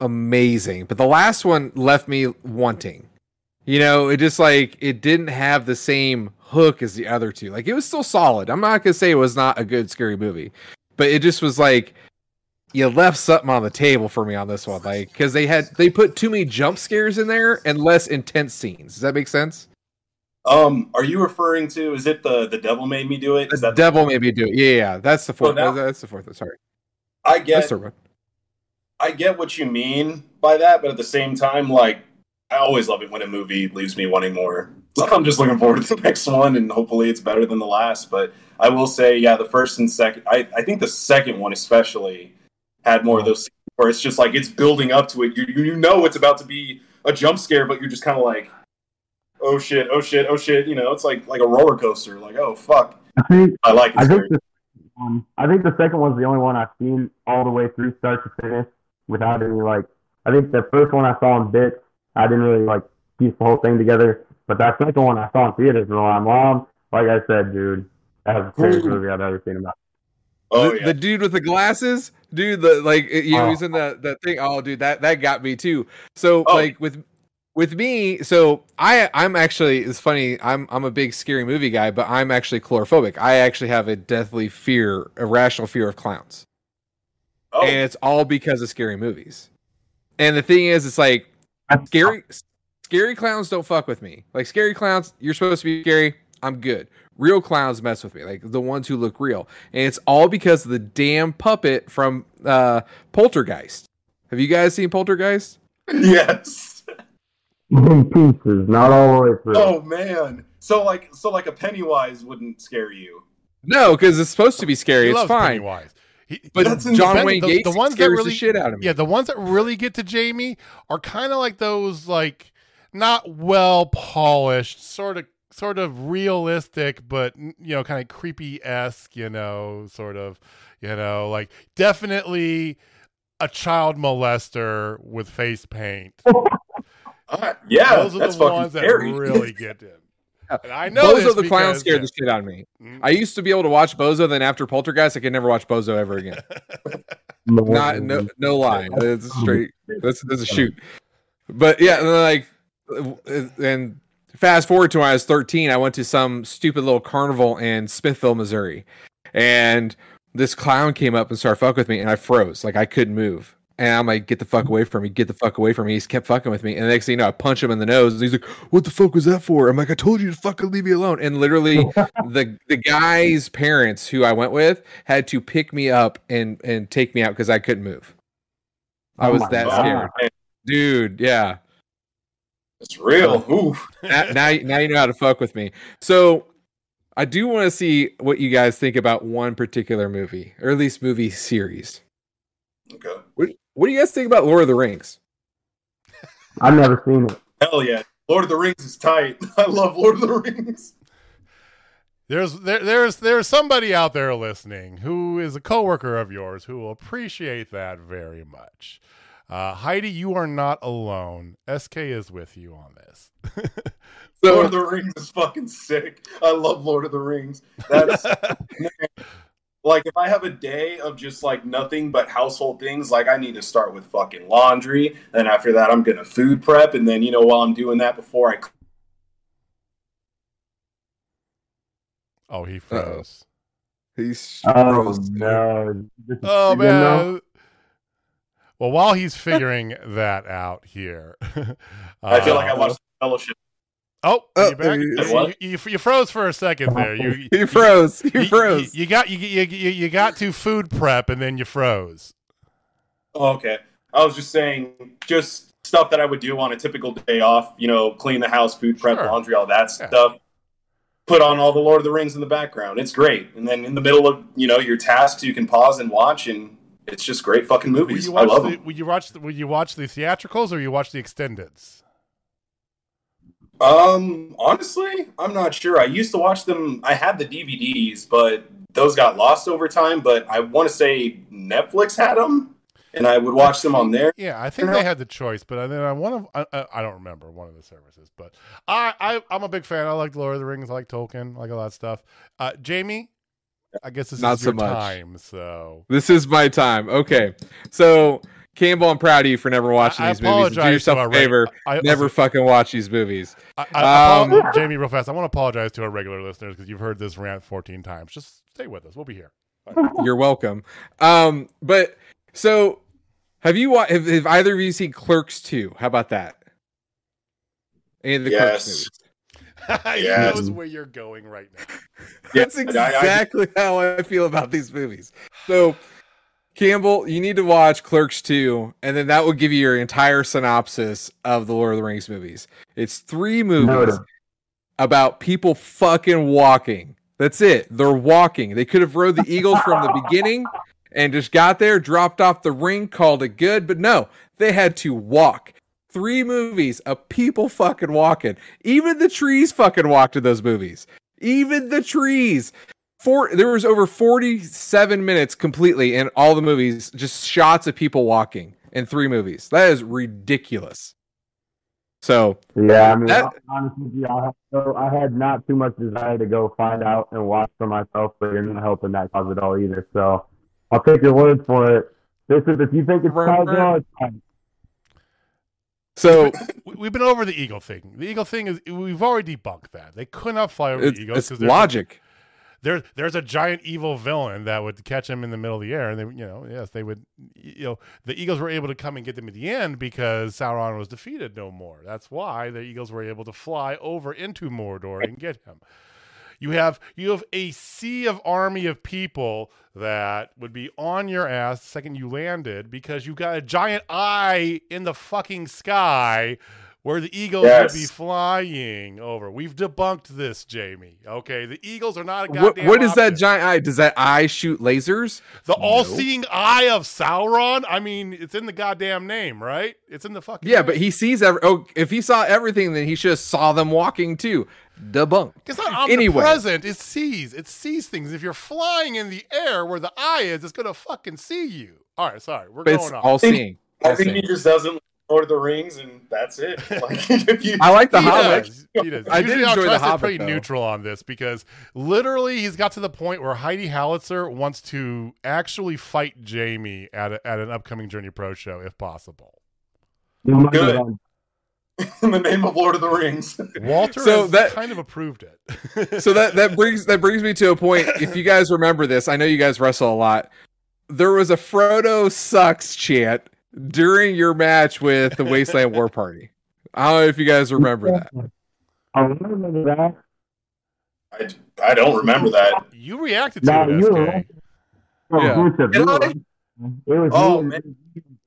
Speaker 1: amazing, but the last one left me wanting. You know, it just like it didn't have the same hook as the other two. Like it was still solid. I'm not gonna say it was not a good scary movie, but it just was like you left something on the table for me on this one. Like because they had they put too many jump scares in there and less intense scenes. Does that make sense?
Speaker 4: Um, are you referring to? Is it the the devil made me do it? Is
Speaker 1: The
Speaker 4: that
Speaker 1: devil made me do it. Yeah, yeah, that's the fourth.
Speaker 4: now-
Speaker 1: that's the fourth. Sorry,
Speaker 4: I get
Speaker 1: the.
Speaker 4: I get what you mean by that, but at the same time, like I always love it when a movie leaves me wanting more. So I'm just looking forward to the next one, and hopefully it's better than the last. But I will say, yeah, the first and second, I, I think the second one especially had more of those scenes where it's just like it's building up to it. You you know it's about to be a jump scare, but you're just kind of like, oh shit, oh shit, oh shit. You know, it's like like a roller coaster. Like oh fuck,
Speaker 2: I think
Speaker 4: I like.
Speaker 2: I think the um, I think the second one's the only one I've seen all the way through start to finish without any like. I think the first one I saw in bits. I didn't really like piece the whole thing together, but that second one I saw in theaters with my mom. Like I said, dude, that was the scariest movie I've ever seen about.
Speaker 4: Oh
Speaker 1: the,
Speaker 4: yeah.
Speaker 1: the dude with the glasses, dude. The like, it- you know,
Speaker 2: Oh.
Speaker 1: he's in that that thing. Oh, dude, that that got me too. So
Speaker 4: Oh.
Speaker 1: like with with me, so I I'm actually it's funny. I'm I'm a big scary movie guy, but I'm actually coulrophobic. I actually have a deathly fear, irrational fear of clowns,
Speaker 4: oh,
Speaker 1: and it's all because of scary movies. And the thing is, it's like scary scary clowns don't fuck with me. Like scary clowns, you're supposed to be scary. I'm good. Real clowns mess with me, like the ones who look real, and it's all because of the damn puppet from uh, Poltergeist. Have you guys seen Poltergeist?
Speaker 4: yes.
Speaker 2: In pieces, not all the way through.
Speaker 4: Oh man. So like so like a Pennywise wouldn't scare you.
Speaker 1: No, because it's supposed to be scary.
Speaker 3: He
Speaker 1: it's
Speaker 3: loves
Speaker 1: fine.
Speaker 3: Pennywise. He-
Speaker 1: But
Speaker 4: That's
Speaker 1: John. Wayne
Speaker 3: The-
Speaker 1: Gacy
Speaker 3: the ones that
Speaker 1: scares
Speaker 3: really-
Speaker 1: the shit out of me.
Speaker 3: Yeah, the ones that really get to Jamie are kind of like those like not well polished, sort of sort of realistic, but you know, kind of creepy esque. You know, sort of, you know, like definitely a child molester with face paint.
Speaker 4: Uh, yeah,
Speaker 3: Those are
Speaker 4: that's
Speaker 3: the
Speaker 4: fucking
Speaker 3: ones that really get him. And I know
Speaker 1: Bozo the clown
Speaker 3: because-
Speaker 1: scared the shit out of me.
Speaker 3: Mm.
Speaker 1: I used to be able to watch Bozo, then after Poltergeist, I could never watch Bozo ever again. Not no no lie. That's a straight. That's that's a shoot. But yeah, and like, and fast forward to when I was 13, I went to some stupid little carnival in Smithville, Missouri, and this clown came up and started fucking with me, and I froze, like I couldn't move. And I'm like, get the fuck away from me, get the fuck away from me. He's kept fucking with me. And the next thing you know, I punch him in the nose. And he's like, What the fuck was that for? I'm like, I told you to fucking leave me alone. And literally the the guy's parents who I went with had to pick me up and and take me out because I couldn't move. I
Speaker 2: Oh
Speaker 1: was
Speaker 2: my
Speaker 1: that
Speaker 2: God.
Speaker 1: scared. Dude, yeah.
Speaker 4: it's real. Ooh.
Speaker 1: Now, now, now you know how to fuck with me. So I do want to see what you guys think about one particular movie, or at least movie series.
Speaker 4: Okay.
Speaker 1: What, what do you guys think about Lord of the Rings?
Speaker 2: I've never seen it.
Speaker 4: Hell yeah. Lord of the Rings is tight. I love Lord of the Rings.
Speaker 3: There's there, there's there's somebody out there listening who is a coworker of yours who will appreciate that very much. Uh, Heidi, you are not alone. SK is with you on this.
Speaker 4: Lord of the Rings is fucking sick. I love Lord of the Rings. That's like if I have a day of just like nothing but household things, like I need to start with fucking laundry. Then after that, I'm gonna food prep, and then you know while I'm doing that, before I
Speaker 3: oh, he froze.
Speaker 1: he's
Speaker 2: Oh
Speaker 1: froze.
Speaker 2: no!
Speaker 3: Oh
Speaker 2: good now?
Speaker 3: man. Well, while he's figuring that out here,
Speaker 4: I feel like I
Speaker 3: uh,
Speaker 4: watched Fellowship.
Speaker 3: Oh,
Speaker 1: Oh,
Speaker 3: you back?
Speaker 1: you-
Speaker 3: You, you, you froze for a second there. You,
Speaker 1: He froze. He
Speaker 3: you,
Speaker 1: froze.
Speaker 3: You, you got you, you you you got to food prep and then you froze.
Speaker 4: Oh, okay. I was just saying, just stuff that I would do on a typical day off. You know, clean the house, food prep,
Speaker 3: Sure.
Speaker 4: laundry, all that
Speaker 3: Yeah.
Speaker 4: stuff. Put on all the Lord of the Rings in the background. It's great. And then in the middle of you know your tasks, you can pause and watch, and it's just great fucking
Speaker 3: Will
Speaker 4: movies.
Speaker 3: you
Speaker 4: I love
Speaker 3: the
Speaker 4: them.
Speaker 3: will you watch the will you watch the theatricals or you watch the extendeds?
Speaker 4: Um, honestly, I'm not sure. I used to watch them. I had the DVDs, but those got lost over time. But I want to say Netflix had them, and I would watch them on there.
Speaker 3: Yeah, I think they had the choice, but then I one of I, I, I don't remember one of the services, but I, I I'm a big fan. I like Lord of the Rings, I like Tolkien, I like lot of stuff. Uh, Jamie, I guess this
Speaker 1: Not
Speaker 3: is
Speaker 1: so
Speaker 3: your
Speaker 1: much.
Speaker 3: time, so
Speaker 1: This is my time. Okay. So Campbell, I'm proud of you for never watching
Speaker 3: I
Speaker 1: these movies. Do yourself a
Speaker 3: our reg-
Speaker 1: favor.
Speaker 3: I,
Speaker 1: Never fucking watch these movies.
Speaker 3: I, I,
Speaker 1: Um,
Speaker 3: apo- Jamie, real fast. I want to apologize to our regular listeners because you've heard this rant 14 times. Just stay with us. We'll be here.
Speaker 1: You're welcome. Um, but so have you wa- have, have either of you seen Clerks 2? How about that? Any of the Clerks
Speaker 4: Yes.
Speaker 1: movies?
Speaker 3: he
Speaker 4: Yes.
Speaker 3: knows where you're going right now.
Speaker 1: That's
Speaker 4: I- I-
Speaker 1: exactly how I feel about these movies. So, Campbell, you need to watch Clerks 2, and then that will give you your entire synopsis of the Lord of the Rings movies. It's three movies
Speaker 2: Noted.
Speaker 1: about people fucking walking. That's it. They're walking. They could have rode the Eagles from the beginning and just got there, dropped off the ring, called it good, but no, they had to walk. Three movies of people fucking walking. Even the trees fucking walked in those movies. Even the trees. Four, there was over 47 minutes completely in all the movies, just shots of people walking in three movies. That is ridiculous. So,
Speaker 2: Yeah, I mean,
Speaker 1: That-
Speaker 2: honestly, with I, had, so I had not too much desire to go find out and watch for myself, but you're not helping that cause at all either. So I'll take your word for it. This is if you think it's
Speaker 1: Right,
Speaker 2: tied,
Speaker 1: right.
Speaker 2: no, it's tied.
Speaker 1: so
Speaker 3: We- We've been over the eagle thing. The eagle thing is we've already debunked that. They could not fly over
Speaker 1: it's,
Speaker 3: the eagles
Speaker 1: it's
Speaker 3: because there's,
Speaker 1: logic.
Speaker 3: There, there's a giant evil villain that would catch him in the middle of the air, and they, you know, yes, they would, you know, the eagles were able to come and get them at the end because Sauron was defeated no more. That's why the eagles were able to fly over into Mordor and get him. You have you have a sea of army of people that would be on your ass the second you landed because you've got a giant eye in the fucking sky where the eagles
Speaker 4: Yes.
Speaker 3: would be flying over. We've debunked this, Jamie. Okay, the eagles are not a
Speaker 1: What,
Speaker 3: goddamn.
Speaker 1: what is that giant eye? Does that eye shoot lasers?
Speaker 3: The all-seeing eye of Sauron. I mean, it's in the goddamn name, right? It's in the fucking
Speaker 1: Yeah,
Speaker 3: name.
Speaker 1: but he sees every. Oh, if he saw everything, then he just saw them walking too. Debunk.
Speaker 3: It's not
Speaker 1: Anyway.
Speaker 3: omnipresent. It sees. It sees things. If you're flying in the air where the eye is, it's gonna fucking see you. All right, sorry, we're
Speaker 1: But it's
Speaker 3: going on.
Speaker 1: all seeing.
Speaker 4: I think he just doesn't like Lord of the Rings, and that's it. Like, you,
Speaker 1: I like the
Speaker 3: he
Speaker 1: Hobbit.
Speaker 3: does. He does.
Speaker 1: I did enjoy The Hobbit,
Speaker 3: pretty
Speaker 1: though.
Speaker 3: neutral on this because literally he's got to the point where Heidi Howitzer wants to actually fight Jamie at a, at an upcoming Journey Pro show if possible.
Speaker 2: You
Speaker 4: Good.
Speaker 2: get
Speaker 4: in the name of Lord of the Rings.
Speaker 3: Walter
Speaker 1: So
Speaker 3: has
Speaker 1: that-
Speaker 3: kind of approved it.
Speaker 1: so that that brings that brings me to a point. If you guys remember this, I know you guys wrestle a lot. There was a Frodo sucks chant during your match with the Wasteland War Party. I don't know if you guys remember that.
Speaker 2: I remember that.
Speaker 4: I, I don't remember that.
Speaker 3: you reacted to
Speaker 2: No,
Speaker 3: it,
Speaker 2: you were. Oh,
Speaker 1: Yeah.
Speaker 2: Bishop,
Speaker 1: And I-
Speaker 2: It was
Speaker 4: Oh,
Speaker 2: you
Speaker 4: man.
Speaker 2: and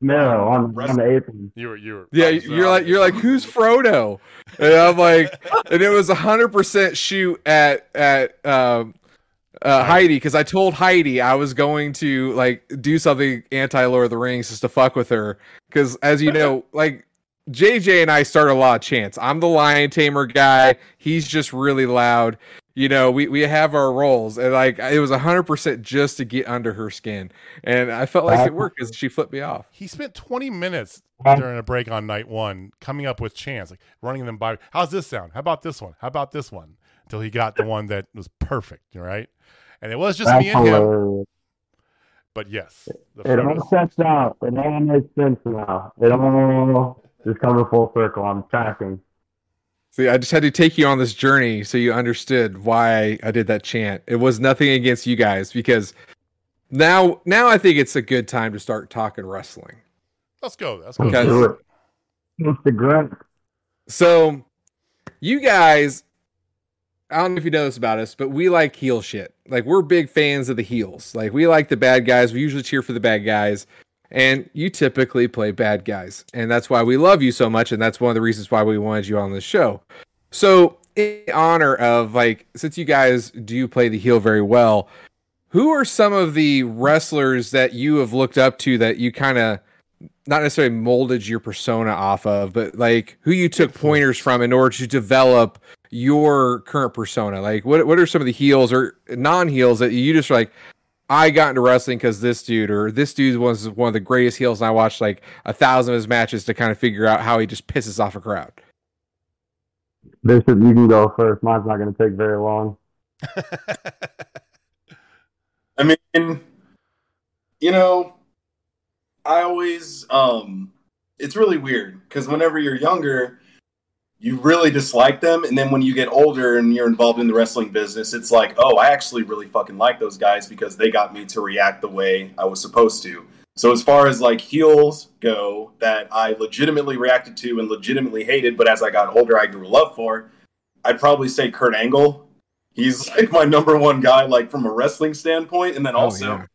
Speaker 2: Marrow on, on the apron.
Speaker 3: You were you were
Speaker 1: Yeah, you're like you're like who's Frodo? And I'm like, and it was a hundred percent shoot at at um, uh, Heidi because I told Heidi I was going to like do something anti Lord of the Rings just to fuck with her because as you know, like JJ and I start a lot of chants. I'm the lion tamer guy. He's just really loud. You know, we, we have our roles, and like it was hundred percent just to get under her skin, and I felt like it worked because she flipped me off.
Speaker 3: He spent 20 minutes during a break on night one coming up with chants, like running them by. How's this sound? How about this one? How about this one? Until he got the one that was perfect, right? And it was just
Speaker 2: That's
Speaker 3: me and him. But yes, the
Speaker 2: It
Speaker 3: Frodo-
Speaker 2: all checks out. It all makes sense now. It all is coming full circle. I'm tracking.
Speaker 1: See, I just had to take you on this journey so you understood why I did that chant. It was nothing against you guys because now now I think it's a good time to start talking wrestling.
Speaker 3: let's go. Let's go.
Speaker 1: Okay.
Speaker 2: Do it. It's the grunt.
Speaker 1: So you guys I don't know if you know this about us, but we like heel shit. Like we're big fans of the heels. Like we like the bad guys. We usually cheer for the bad guys. And you typically play bad guys. And that's why we love you so much. And that's one of the reasons why we wanted you on the show. So, in honor of like, since you guys do play the heel very well, who are some of the wrestlers that you have looked up to that you kind of not necessarily molded your persona off of, but like who you took pointers from in order to develop your current persona? Like, what what are some of the heels or non heels that you just like? I got into wrestling because this dude or this dude was one of the greatest heels, and I watched like a thousand of his matches to kind of figure out how he just pisses off a crowd.
Speaker 2: Bishop, you can go first. Mine's not going to take very long.
Speaker 4: I mean, you know, I always um, it's really weird because whenever you're younger, you really dislike them, and then when you get older and you're involved in the wrestling business, it's like, oh, I actually really fucking like those guys because they got me to react the way I was supposed to. So as far as like heels go that I legitimately reacted to and legitimately hated, but as I got older I grew love for, I'd probably say Kurt Angle. He's like my number one guy, like from a wrestling standpoint, and then
Speaker 1: Oh,
Speaker 4: also
Speaker 1: yeah.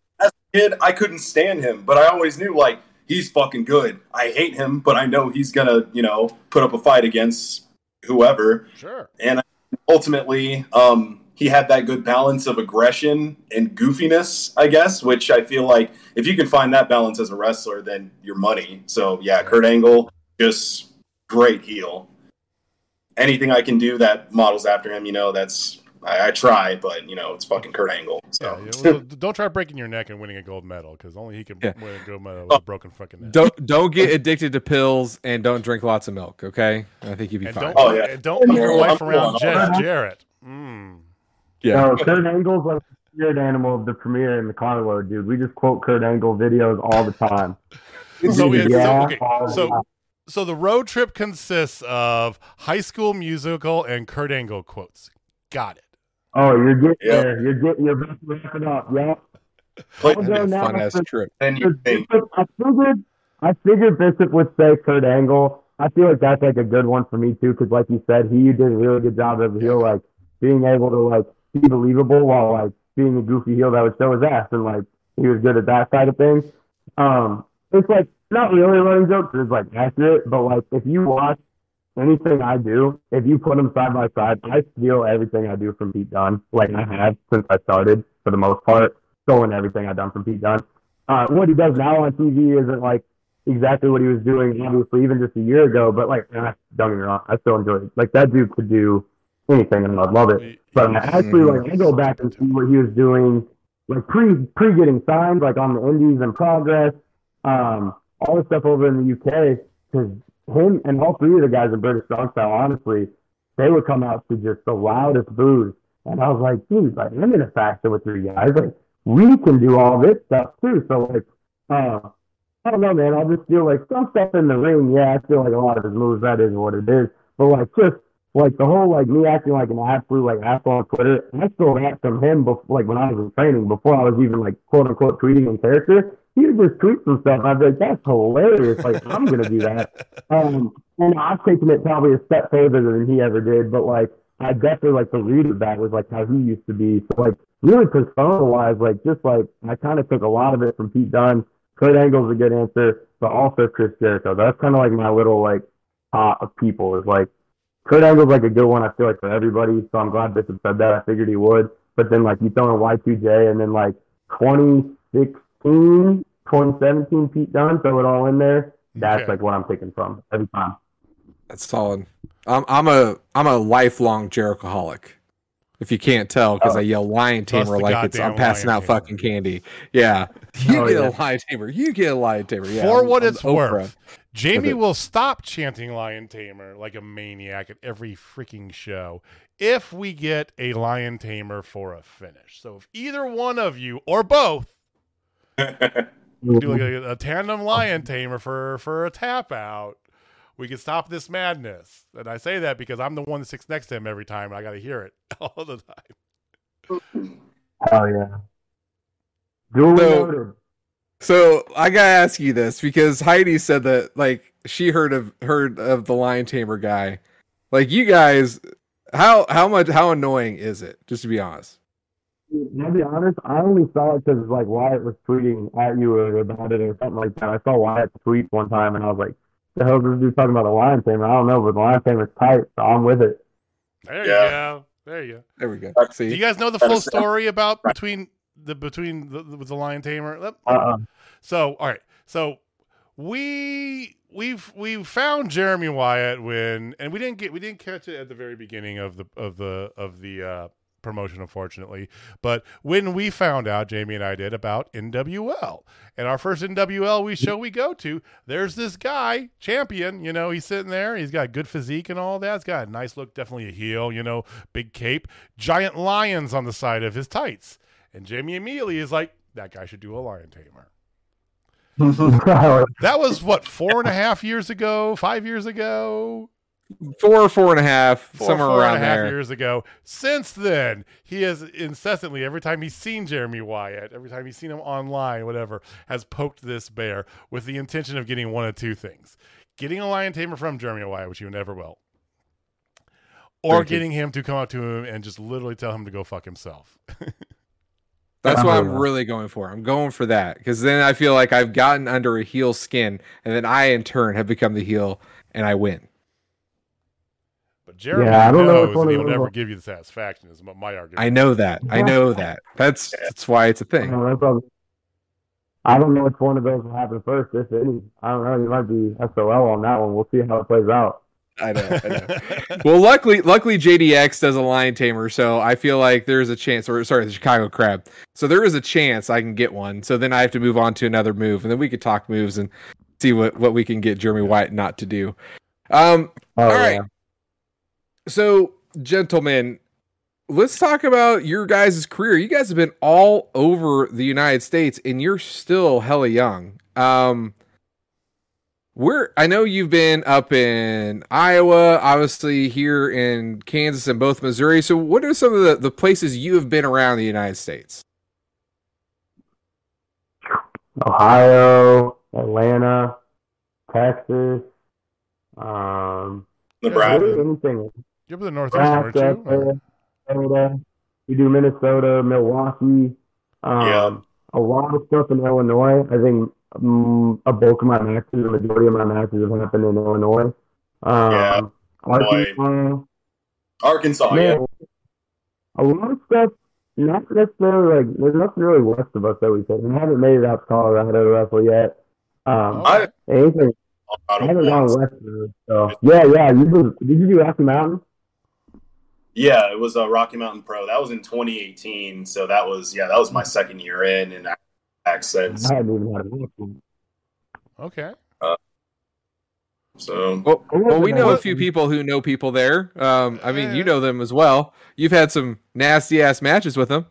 Speaker 4: Kid I couldn't stand him, but I always knew like he's fucking good. I hate him, but I know he's gonna you know put up a fight against whoever
Speaker 3: Sure.
Speaker 4: and ultimately um, he had that good balance of aggression and goofiness i guess which i feel like if you can find that balance as a wrestler then you're money so yeah kurt angle just great heel anything i can do that models after him you know that's i, I try but you know it's fucking kurt angle so
Speaker 3: Yeah, yeah, well, don't try breaking your neck and winning a gold medal because only he can
Speaker 1: Yeah.
Speaker 3: win a gold medal with a broken fucking neck.
Speaker 1: Don't don't get addicted to pills and don't drink lots of milk. Okay, I think you'd be
Speaker 3: and
Speaker 1: fine.
Speaker 3: don't,
Speaker 4: Oh, yeah.
Speaker 3: and don't leave your wife around
Speaker 4: cool.
Speaker 3: Jeff Jarrett. Mm.
Speaker 1: Yeah,
Speaker 2: No, Kurt Angle's like the spirit animal of the premiere in the carload, dude. We just quote Kurt Angle videos all the time.
Speaker 3: So it's so,
Speaker 2: Yeah,
Speaker 3: okay. So
Speaker 2: time.
Speaker 3: so the road trip consists of High School Musical and Kurt Angle quotes. Got it.
Speaker 2: Oh, you're getting
Speaker 4: Yeah.
Speaker 2: there. You're getting. You're about to wrap it up. Yeah.
Speaker 4: Play-
Speaker 2: I'll go
Speaker 1: fun ass trip.
Speaker 4: then you think
Speaker 2: I figured, I figured Bishop would say Kurt Angle. I feel like that's like a good one for me too, because like you said, he did a really good job of heel, like being able to like be believable while like being a goofy heel that would show his ass, and like he was good at that side of things. Um, it's like not really a running jokes; it's like accurate, but like if you watch anything I do, if you put them side by side, I steal everything I do from Pete Dunne, like I have since I started for the most part, stolen everything I've done from Pete Dunne. Uh, what he does now on TV isn't like exactly what he was doing, obviously, even just a year ago. But like, eh, don't get me wrong, I still enjoy it. Like that dude could do anything, and I'd love it. But I actually, like, I go back and see what he was doing, like pre pre getting signed, like on the Indies in progress, um, all the stuff over in the UK. Because him and all three of the guys in British Strong Style, honestly, they would come out to just the loudest boos, and I was like, dude, like I'm in a faction with three guys, like we can do all this stuff too. So like, uh, I don't know, man. I just feel like some stuff in the ring, yeah, I feel like a lot of his moves, that is what it is. But like just like the whole like me acting like an absolute like asshole on Twitter, I stole that from him before like when I was in training, before I was even like quote unquote tweeting in character. He would just tweet some stuff. I'd be like, that's hilarious. Like I'm gonna do that. Um, and I've taken it probably a step further than he ever did. But like I definitely like the root of that was like how he used to be. So like really persona wise, like just like I kind of took a lot of it from Pete Dunne. Kurt Angle's a good answer, but also Chris Jericho. That's kind of like my little like pot of people is like Kurt Angle's like a good one. I feel like for everybody. So I'm glad Bishop said that. I figured he would. But then like you throw in Y2J and then like 2016, 2017 Pete Dunne, throw it all in there. That's
Speaker 3: Okay.
Speaker 2: like what I'm taking from every time.
Speaker 1: That's solid. I'm I'm a I'm a lifelong Jerichoholic. If you can't tell, because oh. I yell lion tamer
Speaker 3: the
Speaker 1: like it's I'm passing out
Speaker 3: tamer.
Speaker 1: fucking candy. Yeah, you
Speaker 2: Oh,
Speaker 1: get
Speaker 2: yeah.
Speaker 1: a lion tamer. You get a lion tamer. Yeah,
Speaker 3: For
Speaker 1: I'm-
Speaker 3: what
Speaker 1: I'm
Speaker 3: it's
Speaker 1: Oprah.
Speaker 3: worth, Jamie will stop chanting Lion Tamer like a maniac at every freaking show if we get a Lion Tamer for a finish. So if either one of you or both do like a, a tandem Lion Tamer for for a tap out, we can stop this madness. And I say that because I'm the one that sits next to him every time, and I got to hear it all the time.
Speaker 2: Oh yeah. Duly
Speaker 1: So-
Speaker 2: noted.
Speaker 1: So I gotta ask you this because Heidi said that like she heard of heard of the lion tamer guy. Like you guys, how how much how annoying is it? Just to be honest.
Speaker 2: I'll be honest, I only saw it because like Wyatt was tweeting at you or about it or something like that. I saw Wyatt tweet one time and I was like, the hell is this dude talking about a lion tamer? I don't know, but the lion tamer's tight, so I'm with it.
Speaker 3: There you go. There you go.
Speaker 1: There we go.
Speaker 3: Do
Speaker 1: See,
Speaker 3: you guys know the full story about between the between the, the, the lion tamer?
Speaker 2: Uh-uh.
Speaker 3: So, all right. So we we've we found Jeremy Wyatt when and we didn't get we didn't catch it at the very beginning of the of the of the uh promotion unfortunately. But when we found out jamie and i did about nwl and our first nwl we show we go to there's this guy champion you know he's sitting there he's got good physique and all that. He's got a nice look definitely a heel you know big cape giant lions on the side of his tights. And jamie immediately is like that guy should do a lion tamer. That was what four and a half years ago, five years ago,
Speaker 1: Four, or four and a half,
Speaker 3: four,
Speaker 1: somewhere
Speaker 3: four and
Speaker 1: around
Speaker 3: a half
Speaker 1: there.
Speaker 3: years ago. Since then, he has incessantly, every time he's seen Jeremy Wyatt, every time he's seen him online, whatever, has poked this bear with the intention of getting one of two things: getting a lion tamer from Jeremy Wyatt, which you never will, or
Speaker 1: Thank you.
Speaker 3: getting him to come up to him and just literally tell him to go fuck himself.
Speaker 1: That's what I'm really going for. I'm going for that because then I feel like I've gotten under a heel skin, and then I in turn have become the heel, and I win.
Speaker 3: But Jeremy
Speaker 2: Yeah, I don't know if
Speaker 3: knows
Speaker 2: one
Speaker 3: that
Speaker 2: of
Speaker 3: he'll never give you the satisfaction. Is my argument.
Speaker 1: I know that. I know that. That's that's why it's a thing.
Speaker 2: Uh, that's all- I don't know which one of those will happen first, if any. I don't know. You might be SOL on that one. We'll see how it plays out.
Speaker 1: I know. I know. well, luckily, luckily JDX does a lion tamer, so I feel like there's a chance. Or sorry, the Chicago Crab. So there is a chance I can get one. So then I have to move on to another move, and then we could talk moves and see what what we can get Jeremy Wyatt not to do. Um.
Speaker 2: Oh,
Speaker 1: All right.
Speaker 2: yeah.
Speaker 1: So, gentlemen, let's talk about your guys' career. You guys have been all over the United States, and you're still hella young. Um. Where I know you've been up in Iowa, obviously here in Kansas and both Missouri. So, what are some of the, the places you have been around the United States?
Speaker 2: Ohio, Atlanta, Texas, um,
Speaker 4: Nebraska.
Speaker 2: really anything.
Speaker 3: You're up in the Northeast, aren't you?
Speaker 2: Minnesota. We do Minnesota, Milwaukee. Um,
Speaker 4: Yeah.
Speaker 2: A lot of stuff in Illinois. I think um, a bulk of my matches, the majority of my matches have happened in Illinois. Um,
Speaker 4: Yeah.
Speaker 2: Arkansas.
Speaker 4: Arkansas, yeah.
Speaker 2: Man, a lot of stuff, not necessarily like, there's nothing really west of us that we said. We haven't made it out to Colorado to wrestle yet. Um.
Speaker 4: I
Speaker 2: anything, I haven't gone west of it. So, yeah, yeah. You did, did you do Rocky Mountain?
Speaker 4: Yeah, it was a Rocky Mountain Pro. That was in 2018. So that was yeah, that was my second year in and accents.
Speaker 2: I hadn't even had a match.
Speaker 3: Okay.
Speaker 4: So
Speaker 1: Well, well, we know a few people who know people there. Um, I mean, you know them as well. You've had some nasty ass matches with them.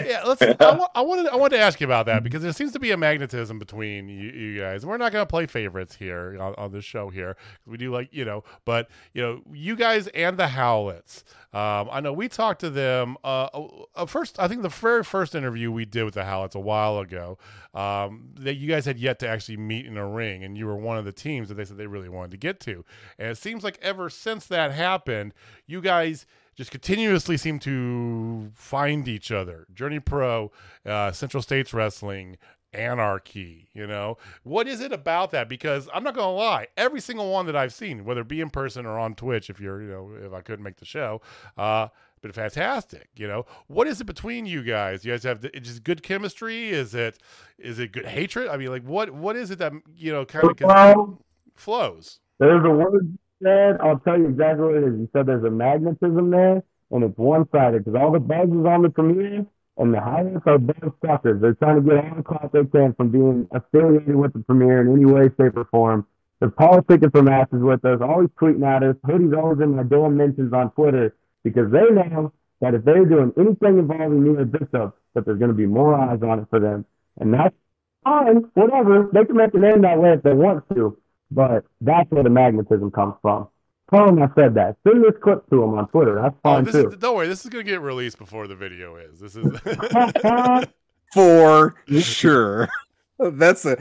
Speaker 3: Yeah, let's. I, wa- I wanted. I wanted to ask you about that because there seems to be a magnetism between you, you guys. We're not going to play favorites here on, on this show here. We do like you know, but you know, you guys and the Howlets. Um, I know we talked to them. Uh, uh, first, I think the very first interview we did with the Howlets a while ago. Um, that you guys had yet to actually meet in a ring, and you were one of the teams that they said they really wanted to get to. And it seems like ever since that happened, you guys just continuously seem to find each other. Journey Pro, uh, Central States Wrestling, Anarchy. You know, what is it about that? Because I'm not gonna lie, every single one that I've seen, whether it be in person or on Twitch, if you're, you know, if I couldn't make the show, uh, been fantastic. You know, what is it between you guys? You guys have the, just good chemistry? Is it, is it good hatred? I mean, like, what, what is it that you know kind of flows?
Speaker 2: There's a word said. I'll tell you exactly what it is. You said there's a magnetism there, and it's one sided because all the buzz is on the premiere, and the highest are buzz suckers. They're trying to get all the clout they can from being affiliated with the premiere in any way, shape, or form. They're politicking for matches with us, always tweeting at us. Hoodie's always in my damn mentions on Twitter because they know that if they're doing anything involving me or Bishop, that there's going to be more eyes on it for them. And that's fine, whatever. They can make a name that way if they want to. But that's where the magnetism comes from. Tell them I said that. Send this clip to him on Twitter. That's
Speaker 3: Oh,
Speaker 2: fine
Speaker 3: this
Speaker 2: too.
Speaker 3: is, don't worry, this is gonna get released before the video is. This is.
Speaker 1: For sure. That's a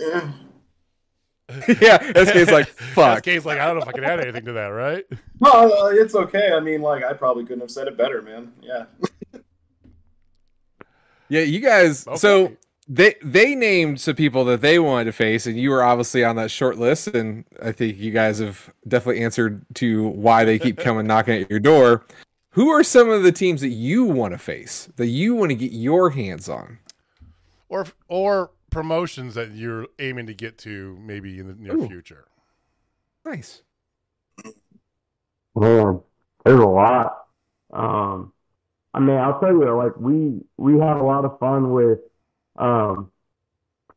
Speaker 1: yeah. SK's like fuck.
Speaker 3: SK's like, I don't know if I can add anything to that, right?
Speaker 4: no, uh, it's okay. I mean, like I probably couldn't have said it better, man. Yeah.
Speaker 1: Yeah, you guys. So
Speaker 3: Okay.
Speaker 1: They they named some people that they wanted to face, and you were obviously on that short list. And I think you guys have definitely answered to why they keep coming knocking at your door. Who are some of the teams that you want to face that you want to get your hands on?
Speaker 3: Or or promotions that you're aiming to get to maybe in the near
Speaker 1: Ooh.
Speaker 3: future.
Speaker 1: Nice.
Speaker 2: Man, there's a lot. Um, I mean, I'll tell you, like we we had a lot of fun with um,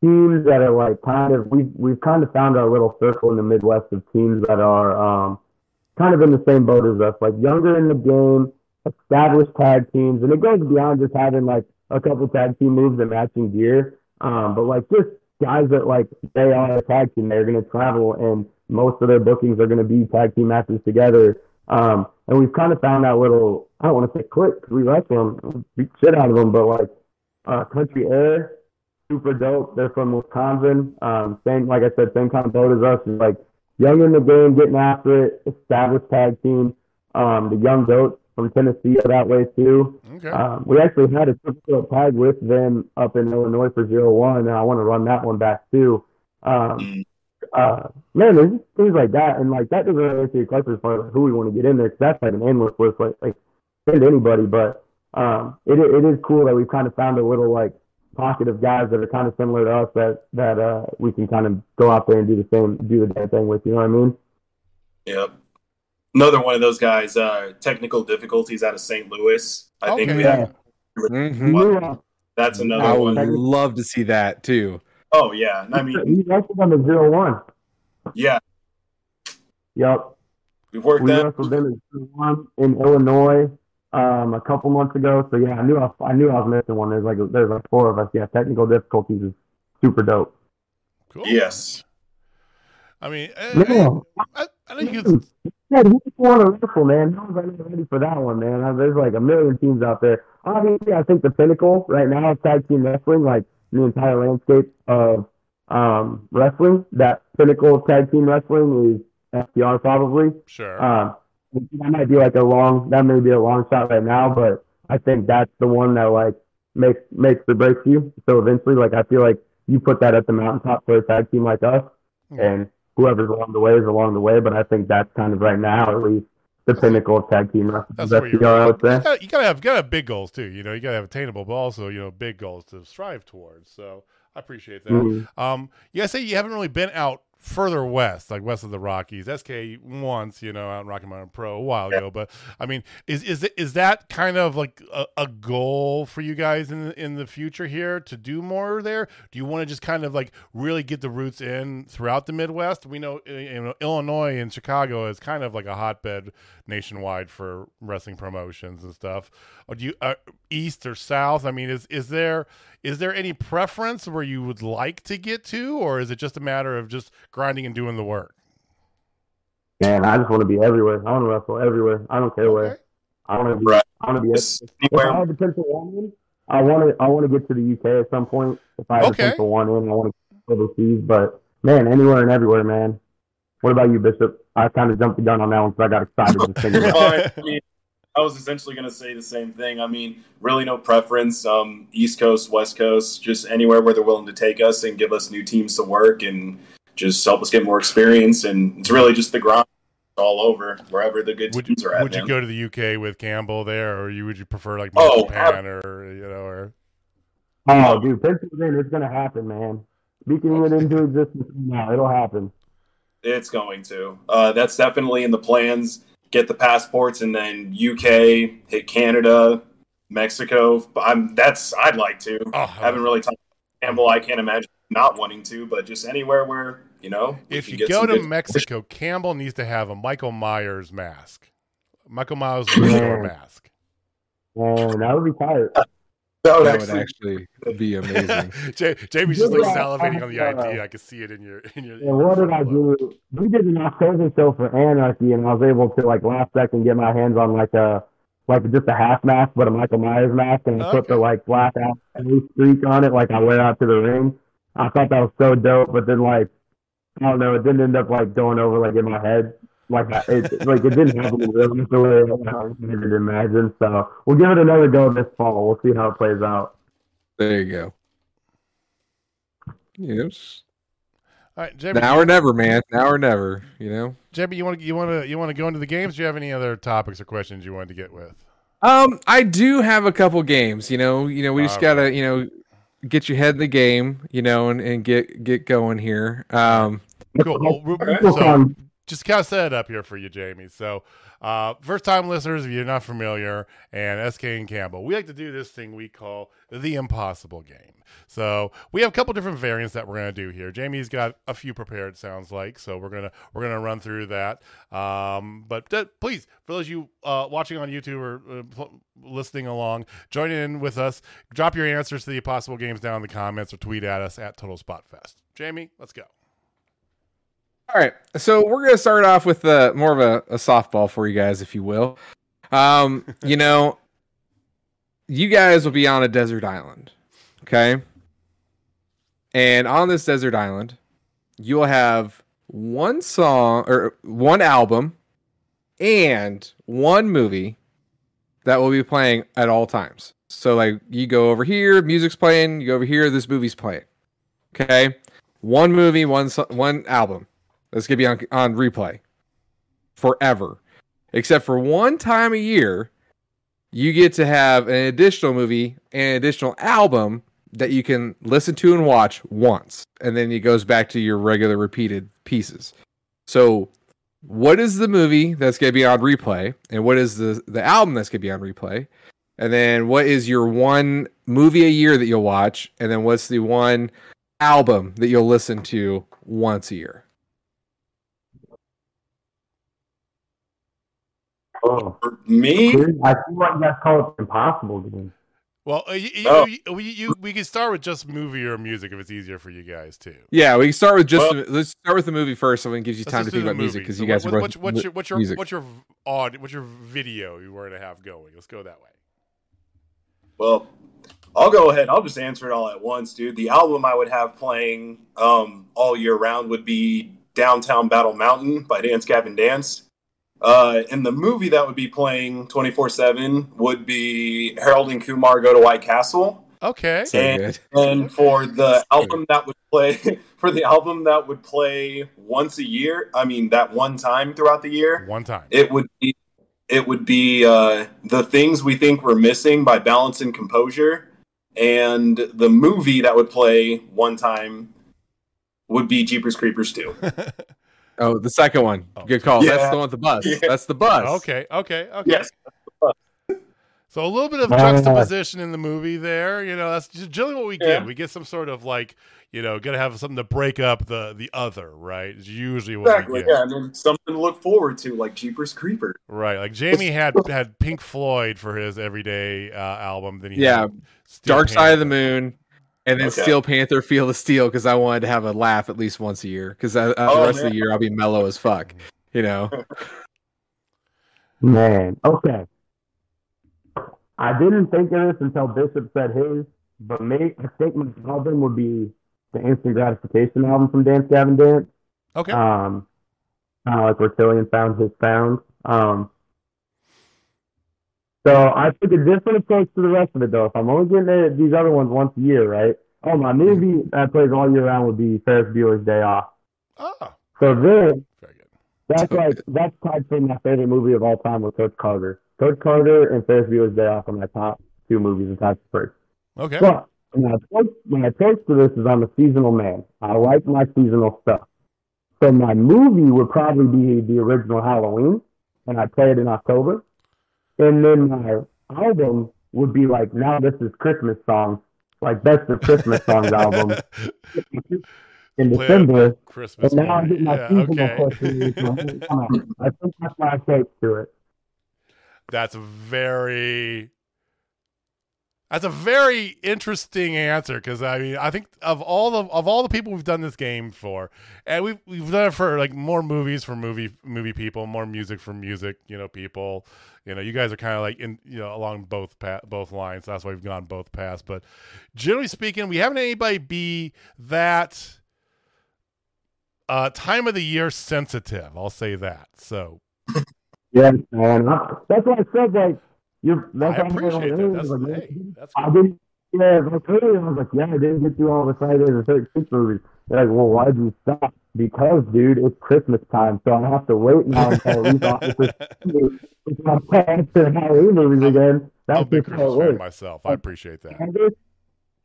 Speaker 2: teams that are like kind of we've we've kind of found our little circle in the Midwest of teams that are um, kind of in the same boat as us, like younger in the game, established tag teams, and it goes beyond just having like a couple tag team moves and matching gear. Um, but like just guys that like they are a tag team, they're going to travel, and most of their bookings are going to be tag team matches together. Um, and we've kind of found that little, I don't want to say click because we wrestle them, beat shit out of them, but like uh, Country Air, super dope. They're from Wisconsin. Um, same, like I said, same kind of boat as us. It's like young in the game, getting after it, established tag team. Um, the Young Goats from Tennessee are that way too.
Speaker 3: Okay.
Speaker 2: Um, we actually had a triple tag with them up in Illinois for zero one, and I want to run that one back too. Um, uh, man, there's just things like that, and like that doesn't really answer your question as far as who we want to get in there, 'cause that's like an endless list, like like send anybody. But um, it it is cool that we've kind of found a little like pocket of guys that are kind of similar to us that that uh we can kind of go out there and do the same do the damn thing with. You know what I mean?
Speaker 4: Yep. Another one of those guys, uh, technical difficulties out of St. Louis. I think we
Speaker 2: Yeah.
Speaker 4: have.
Speaker 1: Mhm.
Speaker 2: We uh,
Speaker 4: That's another
Speaker 1: I
Speaker 4: one.
Speaker 1: would love to see that too.
Speaker 4: Oh yeah, I mean,
Speaker 2: we wrestled on the zero one.
Speaker 4: yeah,
Speaker 2: Yep.
Speaker 4: we've worked
Speaker 2: we
Speaker 4: that.
Speaker 2: wrestled them in zero one in Illinois um a couple months ago. So yeah, I knew I, I knew I was missing one. There's like there's like four of us. Yeah, technical difficulties is super dope.
Speaker 3: Cool.
Speaker 4: Yes.
Speaker 3: I mean, eh,
Speaker 2: Yeah.
Speaker 3: I, I think you could.
Speaker 2: Yeah, who just want to wrestle, man? No one's ready for that one, man. Uh, There's like a million teams out there. Obviously, I think the pinnacle right now is tag team wrestling, like the entire landscape of um, wrestling. That pinnacle of tag team wrestling is FTR probably.
Speaker 3: Sure.
Speaker 2: Um, that might be like a long, that may be a long shot right now, but I think that's the one that like makes makes or breaks you. So eventually, like I feel like you put that at the mountaintop for a tag team like us, and whoever's along the way is along the way. But I think that's kind of right now, at least, the pinnacle of tag team wrestling.
Speaker 3: That's where you're.
Speaker 2: I would
Speaker 3: You gotta, you gotta have gotta have big goals too. You know, you gotta have attainable, but also you know big goals to strive towards. So I appreciate that.
Speaker 2: Mhm.
Speaker 3: Um, you guys say you haven't really been out further west, like west of the Rockies. SK once, you know, out in Rocky Mountain Pro a while ago. But I mean, is is is that kind of like a, a goal for you guys in the, in the future here to do more there? Do you want to just kind of like really get the roots in throughout the Midwest? We know, uh, you know Illinois and Chicago is kind of like a hotbed nationwide for wrestling promotions and stuff. Or do you uh, east or south? I mean, is is there is there any preference where you would like to get to, or is it just a matter of just grinding and doing the work?
Speaker 2: Man, I just want to be everywhere. I want to wrestle everywhere. I don't care where.
Speaker 3: Okay.
Speaker 2: I want to be.
Speaker 4: Right.
Speaker 2: I want to be.
Speaker 4: Just
Speaker 2: If I
Speaker 4: anywhere.
Speaker 2: had to pencil one in, I want to. I want to get to the UK at some point. If I had
Speaker 3: Okay.
Speaker 2: to pencil one in, I want to go overseas. But man, anywhere and everywhere, man. What about you, Bishop? I kind of jumped the gun on that one because I got excited just thinking about. it.
Speaker 4: I was essentially going to say the same thing. I mean, really no preference. Um, East Coast, West Coast, just anywhere where they're willing to take us and give us new teams to work and just help us get more experience. And it's really just the grind all over wherever the good
Speaker 3: Would you
Speaker 4: teams are at.
Speaker 3: would you
Speaker 4: man.
Speaker 3: go to the UK with Campbell there, or you would you prefer like
Speaker 4: Oh,
Speaker 3: Japan or you know or
Speaker 2: Oh, dude, pencil it in. It's gonna happen, man. Speaking it into existence now, it'll happen.
Speaker 4: It's going to. Uh, that's definitely in the plans. Get the passports and then UK, hit Canada, Mexico. I'm that's I'd like to.
Speaker 3: oh,
Speaker 4: haven't really talked to Campbell. I can't imagine not wanting to, but just anywhere where you know.
Speaker 3: if you go to
Speaker 4: good-
Speaker 3: Mexico, Campbell needs to have a Michael Myers mask. Michael Myers mask.
Speaker 2: Oh, that would be tight.
Speaker 4: That would
Speaker 1: That would
Speaker 4: actually,
Speaker 1: actually be amazing.
Speaker 3: J- Jamie's just like
Speaker 2: Yeah,
Speaker 3: salivating on the idea. I can see it in your in your.
Speaker 2: And what did I do? We did an October show for Anarchy, and I was able to like last second get my hands on like a like just a half mask, but a Michael Myers mask, and I put the like black out streak on it, like I wear out to the ring. I thought that was so dope, but then like I don't know, it didn't end up like going over like in my head. Like it, like it didn't happen in real life the way I could imagine. So we'll give it another go this fall. We'll see how it plays out.
Speaker 1: There you go. Yes.
Speaker 3: All right, Jamie.
Speaker 1: Now or never, man. Now or never. You know.
Speaker 3: Jamie, you want to you want to you want to go into the games? Do you have any other topics or questions you wanted to get with?
Speaker 1: Um, I do have a couple games. You know, you know, we just
Speaker 3: All
Speaker 1: gotta, you know, get your head in the game. You know, and, and get get going here. Um,
Speaker 3: Cool. Well, so just kind of set it up here for you, Jamie. So, uh, first time listeners, if you're not familiar, and SK and Campbell, we like to do this thing we call the impossible game. So we have a couple different variants that we're gonna do here. Jamie's got a few prepared, sounds like. So we're gonna we're gonna run through that. Um, but uh, please, for those of you uh, watching on YouTube or uh, pl- listening along, join in with us. Drop your answers to the impossible games down in the comments or tweet at us at Total Spot Fest. Jamie, let's go.
Speaker 1: All right, so we're gonna start off with uh, more of a, a softball for you guys, if you will. Um, you know, you guys will be on a desert island, okay? And on this desert island, you will have one song or one album and one movie that will be playing at all times. So like you go over here, music's playing, you go over here, this movie's playing. Okay? One movie, one one album. That's to be on on replay forever. Except for one time a year, you get to have an additional movie and an additional album that you can listen to and watch once, and then it goes back to your regular repeated pieces. So, what is the movie that's to be on replay, and what is the the album that's to be on replay, and then what is your one movie a year that you'll watch, and then what's the one album that you'll listen to once a year?
Speaker 2: Oh,
Speaker 4: For me,
Speaker 2: I feel like that's called impossible game.
Speaker 3: Well, uh, you, you,
Speaker 4: Oh.
Speaker 3: you, you, you- we can start with just movie or music if it's easier for you guys too.
Speaker 1: Yeah, we can start with just
Speaker 4: Well-
Speaker 1: let's start with the movie first, so it gives you time to think
Speaker 3: the
Speaker 1: about music because
Speaker 3: So
Speaker 1: you guys
Speaker 3: what,
Speaker 1: are
Speaker 3: what's,
Speaker 1: both
Speaker 3: what's your what's your
Speaker 1: music.
Speaker 3: what's your odd what's your video you were to have going? Let's go that way.
Speaker 4: well, I'll go ahead. I'll just answer it all at once, dude. The album I would have playing um, all year round would be Downtown Battle Mountain by Dance Gavin Dance. Uh, and the movie that would be playing 24 7 would be Harold and Kumar Go to White Castle.
Speaker 3: Okay.
Speaker 1: so
Speaker 4: and-
Speaker 1: good.
Speaker 4: And for the album that would play, for the album that would play once a year, I mean, that one time throughout the year,
Speaker 3: One time.
Speaker 4: it would be it would be uh, the things we think we're missing by balance and composure and the movie that would play one time would be jeepers creepers 2
Speaker 1: Oh, the second one.
Speaker 3: Oh.
Speaker 1: Good call. That's the one with the bus.
Speaker 4: Yeah.
Speaker 1: That's the bus.
Speaker 3: okay. Okay. Okay.
Speaker 4: yes
Speaker 3: So a little bit of
Speaker 2: Uh,
Speaker 3: juxtaposition in the movie there. You know, that's just generally what we get.
Speaker 4: Yeah.
Speaker 3: We get some sort of like, you know, gonna have something to break up the the other, right? Is usually what
Speaker 4: exactly
Speaker 3: we get.
Speaker 4: yeah and then something to look forward to like jeepers creepers
Speaker 3: Right. Like Jamie had had Pink Floyd for his everyday uh, album. Then he
Speaker 1: Yeah.
Speaker 3: had Steel
Speaker 1: Dark Side of the Moon, and then
Speaker 4: Okay.
Speaker 1: Steel Panther, Feel the Steel, because I wanted to have a laugh at least once a year. Because uh, the
Speaker 4: Oh,
Speaker 1: rest of the year I'll be mellow as fuck. You know.
Speaker 2: Man, okay. I didn't think of this until Bishop said his, but me, I think my album would be the Instant Gratification album from Dance Gavin Dance.
Speaker 3: Okay.
Speaker 2: Um, kind of like where Tilian found his sound. Um, so I took a different approach to the rest of it, though. If I'm only getting at these other ones once a year, right? Oh, my movie mm-hmm. that plays all year round would be Ferris Bueller's Day Off.
Speaker 3: oh,
Speaker 2: So then,
Speaker 3: good.
Speaker 2: that's like that's tied for my favorite movie of all time with Coach Carter. Coach Carter and Ferris Bueller's Day Off are my top two movies in time first.
Speaker 3: Okay.
Speaker 2: But my approach, my approach to this is I'm a seasonal man. I like my seasonal stuff. So my movie would probably be the original Halloween, and I play it in October. And then my album would be like now this is Christmas songs, like best of Christmas songs album in
Speaker 3: Play
Speaker 2: December.
Speaker 3: Christmas.
Speaker 2: And now I'm getting my
Speaker 3: Yeah,
Speaker 2: seasonal
Speaker 3: okay.
Speaker 2: question. I think that's my approach to it.
Speaker 3: That's very that's a very interesting answer because I mean I think of all the of all the people we've done this game for, and we've we've done it for like more movies for movie movie people, more music for music you know people. You know, you guys are kind of like in you know along both pa- both lines. That's why we've gone both paths. But generally speaking, we haven't anybody be that uh time of the year sensitive. I'll say that. So
Speaker 2: Yeah, man. I- That's why I said like you're. That's
Speaker 3: I appreciate that. That's
Speaker 2: like,
Speaker 3: hey, that's
Speaker 2: I didn't. Yeah, like earlier, I was like, yeah, I didn't get through all the Friday the Thirteenth movies. They're like, well, why'd you stop? Because, dude, it's Christmas time, so I have to wait now until at least Officer it's my plans to Halloween movies again.
Speaker 3: I'm a
Speaker 2: That's
Speaker 3: big Christmas fan myself. I appreciate that.
Speaker 2: August,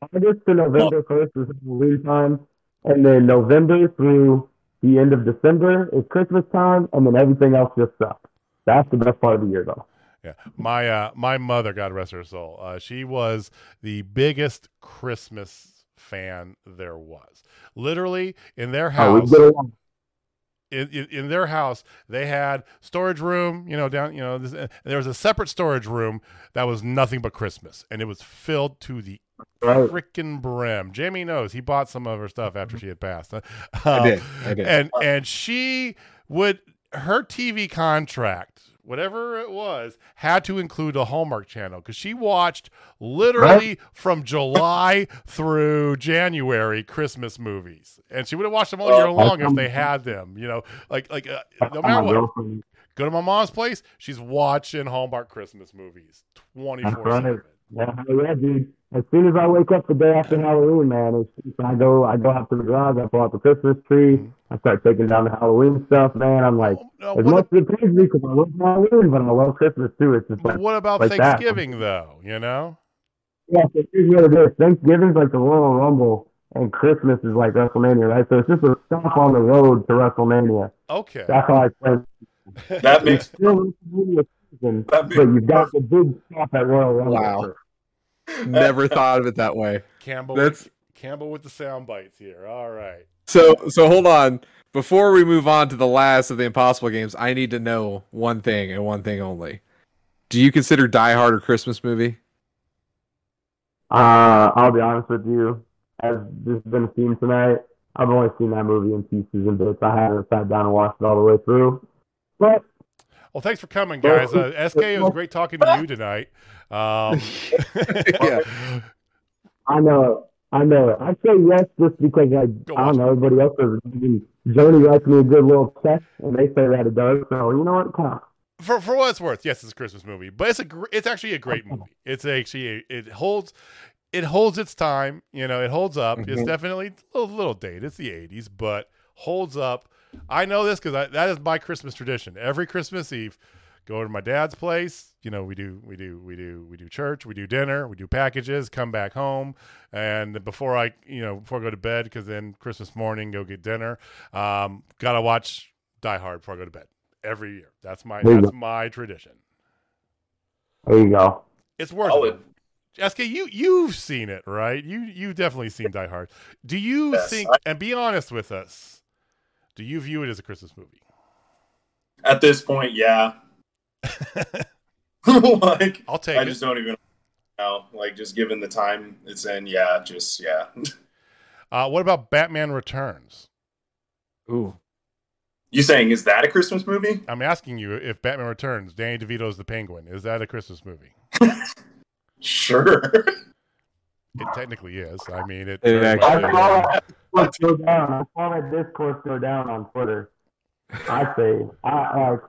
Speaker 2: August to November first is Halloween time, and then November through the end of December is Christmas time, and then everything else just sucks. That's the best part of the year, though.
Speaker 3: Yeah, my uh, my mother, God rest her soul, uh, she was the biggest Christmas fan there was. Literally in their
Speaker 2: Oh,
Speaker 3: house,
Speaker 2: along.
Speaker 3: in, in, in their house they had storage room you know down you know this, and there was a separate storage room that was nothing but christmas and it was filled to the
Speaker 2: Right.
Speaker 3: freaking brim jamie knows he bought some of her stuff after she had passed
Speaker 1: I
Speaker 3: Um,
Speaker 1: did. I did.
Speaker 3: and and she would her tv contract whatever it was had to include a hallmark channel because she watched literally from july through january christmas movies. And she would have watched them all year long if they had them you know? Like like uh, no matter what
Speaker 2: girlfriend-
Speaker 3: go to my mom's place she's watching hallmark christmas movies 24 7
Speaker 2: right. Yeah, yeah, dude. As soon as I wake up the day after Halloween, man, it's, I go, I go out to the garage, I pull out the Christmas tree,
Speaker 3: Mhm.
Speaker 2: I start taking down the Halloween stuff, man. I'm like,
Speaker 3: No,
Speaker 2: as
Speaker 3: what,
Speaker 2: much as it pains me because I love Halloween, but I love Christmas too. It's just like,
Speaker 3: what about
Speaker 2: like that.
Speaker 3: thanksgiving though you know
Speaker 2: yeah, so here's what it is. Thanksgiving's like the Royal Rumble, and Christmas is like WrestleMania, right? So it's just a stop on the road to WrestleMania.
Speaker 3: okay
Speaker 2: That's how I play.
Speaker 4: That makes
Speaker 2: Still WrestleMania season,
Speaker 4: that
Speaker 2: but you've got the big stop at Royal Rumble.
Speaker 1: Wow. Never thought of it that way.
Speaker 3: campbell
Speaker 1: That's-
Speaker 3: with, campbell with the sound bites here all right
Speaker 1: So so hold on. Before we move on to the last of the impossible games, I need to know one thing and one thing only. Do you consider Die Hard a Christmas movie?
Speaker 2: Uh, I'll be honest with you. As this has been a theme tonight, I've only seen that movie in pieces and bits. I haven't sat down and watched it all the way through. But
Speaker 3: Well, thanks for coming, guys. Uh, SK, it was great talking to you tonight. Um,
Speaker 1: Yeah.
Speaker 2: I know. I know. I say yes just because I, I don't know, everybody else is. I mean, Joni likes me a good little check, and they say that it does. So, you know what? Come on.
Speaker 3: for for what it's worth, yes, it's a Christmas movie, but it's a gr- it's actually a great movie. It's actually a, it holds it holds its time. You know, it holds up. It's
Speaker 1: Mhm.
Speaker 3: definitely a little, little dated. It's the '80s, but holds up. I know this because that is my Christmas tradition. Every Christmas Eve, go to my dad's place. You know, we do we do we do we do church, we do dinner, we do packages, come back home, and before I you know before I go to bed, because then Christmas morning go get dinner. Um, gotta watch Die Hard before I go to bed every year. That's my
Speaker 2: There you
Speaker 3: that's my tradition.
Speaker 2: There you go.
Speaker 3: It's worth
Speaker 4: Solid.
Speaker 3: it. SK, you you've seen it, right? You you've definitely seen Die Hard. Do you
Speaker 4: Yes,
Speaker 3: think?
Speaker 4: I-
Speaker 3: and be honest with us. Do you view it as a Christmas movie?
Speaker 4: At this point, yeah. like
Speaker 3: I'll take
Speaker 4: I
Speaker 3: it.
Speaker 4: just don't even know. Like just given the time it's in, yeah, just yeah.
Speaker 3: Uh, what about Batman Returns?
Speaker 1: Ooh.
Speaker 4: You saying is that a Christmas movie?
Speaker 3: I'm asking you if Batman Returns, Danny DeVito's the Penguin, is that a Christmas movie?
Speaker 4: Sure.
Speaker 3: It technically is. I mean, it.
Speaker 1: It
Speaker 3: very
Speaker 1: actually
Speaker 3: much
Speaker 2: I saw that discourse go down. I saw that discourse go down on Twitter. I say, I like,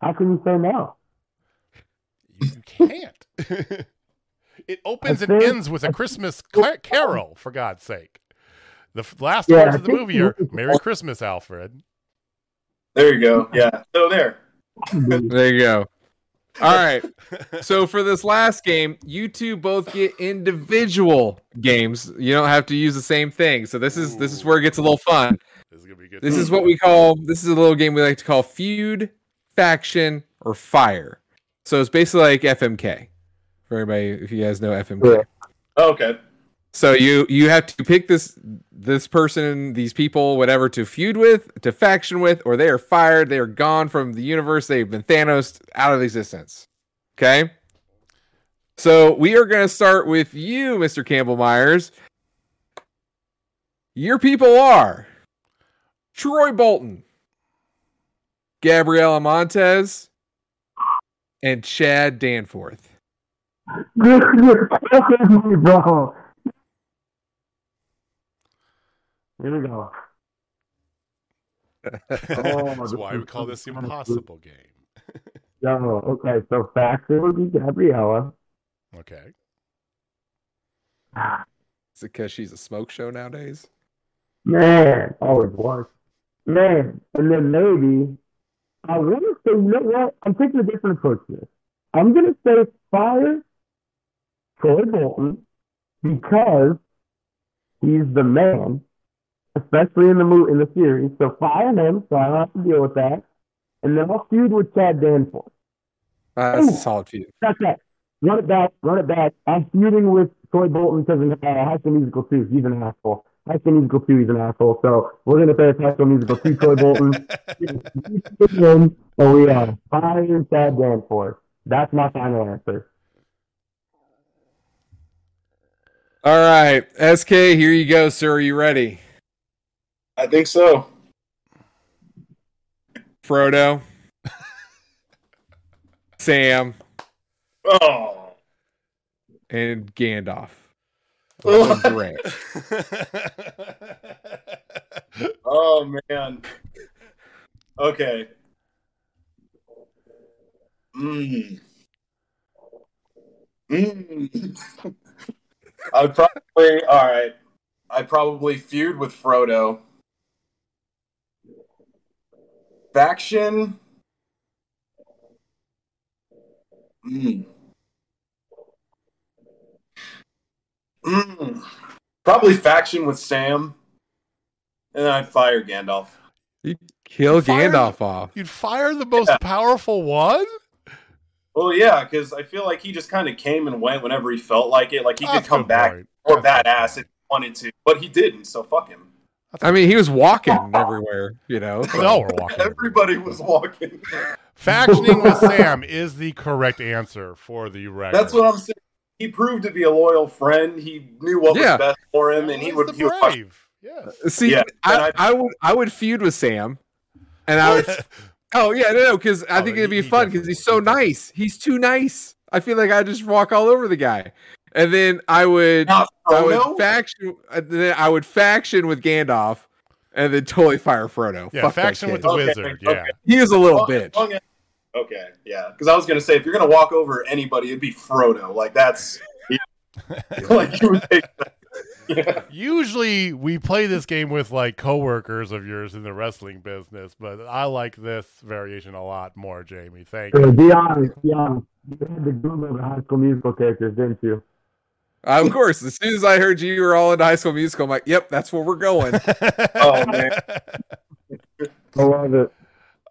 Speaker 2: how can you say no?
Speaker 3: You can't. it opens
Speaker 2: I
Speaker 3: and ends with a Christmas ca- carol, for God's sake. The last
Speaker 2: Yeah,
Speaker 3: words of the movie are "Merry Christmas, Alfred."
Speaker 4: There you go. Yeah. So there.
Speaker 1: There you go. All right. So for this last game, you two both get individual games. You don't have to use the same thing. So this is this is where it gets a little fun.
Speaker 3: This is gonna be good.
Speaker 1: This is what we call this is a little game we like to call feud, faction, or fire. So it's basically like FMK. For everybody, if you guys know FMK.
Speaker 2: Yeah.
Speaker 4: Okay.
Speaker 1: So you you have to pick this this person, these people, whatever, to feud with, to faction with, or they are fired. They are gone from the universe. They've been Thanos out of existence. Okay. So we are going to start with you, Mr. Campbell Myers. Your people are Troy Bolton, Gabriella Montez, and Chad Danforth.
Speaker 2: You're killing me, bro. Here we go.
Speaker 3: That's
Speaker 2: Oh,
Speaker 3: why we call this the impossible game.
Speaker 2: Yo, okay, so faction would be Gabriella.
Speaker 3: Okay.
Speaker 1: Is it because she's a smoke show nowadays?
Speaker 2: Man, oh, always was. Man, and then maybe I want to say, you know what? I'm taking a different approach here. I'm going to say fire Troy Bolton because he's the man, especially in the mo- in the series. So fire him, so I don't have to deal with that. And then I'll feud with Chad Danforth.
Speaker 1: Uh, that's a solid feud.
Speaker 2: That's that. Run it back, run it back. I'm feuding with Troy Bolton because uh, High School Musical too. He's an asshole. High School Musical 2, he's an asshole. So we're going to say High School Musical 2, Troy Bolton. and we are fine Chad Danforth. That's my final answer.
Speaker 1: All right, SK, here you go, sir. Are you ready?
Speaker 4: I think so.
Speaker 1: Frodo, Sam,
Speaker 4: Oh.
Speaker 1: and Gandalf.
Speaker 4: Oh.
Speaker 1: Great.
Speaker 4: Oh man. Okay. Mm. Mm. I'd probably all right. I'd probably feud with Frodo. Faction. Mm. Mm. Probably faction with Sam. And then I'd fire Gandalf.
Speaker 1: You Kill
Speaker 3: Fire-
Speaker 1: Gandalf off.
Speaker 3: You'd fire the most
Speaker 4: Yeah.
Speaker 3: powerful one?
Speaker 4: Well, yeah, because I feel like he just kind of came and went whenever he felt like it. Like he
Speaker 3: That's
Speaker 4: could come back
Speaker 3: point.
Speaker 4: or
Speaker 3: That's
Speaker 4: badass if he wanted to, but he didn't. So fuck him.
Speaker 1: I mean, he was walking everywhere, you know.
Speaker 3: point. We all were walking.
Speaker 4: Everybody was walking.
Speaker 3: Factioning with Sam is the correct answer for the record.
Speaker 4: That's what I'm saying. He proved to be a loyal friend. He knew what
Speaker 1: Yeah.
Speaker 4: was best for him, and he
Speaker 3: He's
Speaker 4: would.
Speaker 3: the
Speaker 4: He would
Speaker 3: brave. Yeah.
Speaker 1: See,
Speaker 4: Yeah, and
Speaker 1: I, I would I would feud with Sam, and I would. oh yeah, no, no, because I
Speaker 3: Oh,
Speaker 1: think it'd be
Speaker 3: he
Speaker 1: fun because he's so nice. He's too nice. I feel like I just walk all over the guy, and then I would
Speaker 4: Not
Speaker 1: I would faction. uh, Then I would faction with Gandalf, and then totally fire Frodo.
Speaker 3: Yeah,
Speaker 1: Fuck
Speaker 3: faction with the
Speaker 4: Okay,
Speaker 3: wizard.
Speaker 4: okay.
Speaker 3: Yeah.
Speaker 1: He is a little
Speaker 4: Long-
Speaker 1: bitch.
Speaker 4: long- Okay, yeah. Because I was gonna say if you're gonna walk over anybody, it'd be Frodo. Like that's like you would take. That. Yeah.
Speaker 3: Usually we play this game with like coworkers of yours in the wrestling business, but I like this variation a lot more, Jamie. Thank you.
Speaker 2: So be honest, be honest. You had the group of High School Musical characters, didn't you?
Speaker 1: Uh, of course, as soon as I heard you were all into High School Musical, I'm like, "Yep, that's where we're going."
Speaker 4: Oh, man.
Speaker 2: I love it.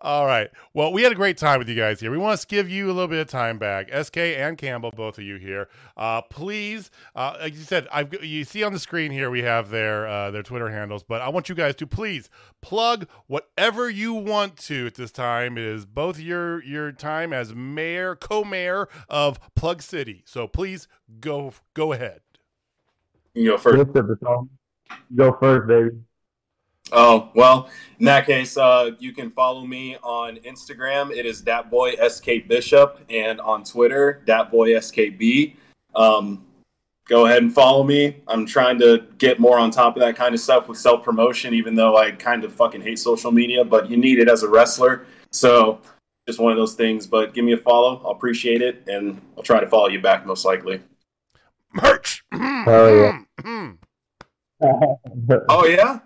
Speaker 3: All right. Well, we had a great time with you guys here. We want to give you a little bit of time back. SK and Campbell, both of you here. Uh, please, uh, like you said, I've, you see on the screen here we have their uh, their Twitter handles, but I want you guys to please plug whatever you want to at this time. It is both your your time as mayor, co-mayor of Plug City. So please go go ahead.
Speaker 4: You go first.
Speaker 2: Bishop, it's all- Go first, baby.
Speaker 4: Oh well, in that case, uh, you can follow me on Instagram. It is datboysk bishop, and on Twitter, datboyskb. Um, go ahead and follow me. I'm trying to get more on top of that kind of stuff with self promotion, even though I kind of fucking hate social media. But you need it as a wrestler, so just one of those things. But give me a follow. I'll appreciate it, and I'll try to follow you back most likely.
Speaker 3: Merch.
Speaker 2: oh, yeah.
Speaker 4: Oh yeah.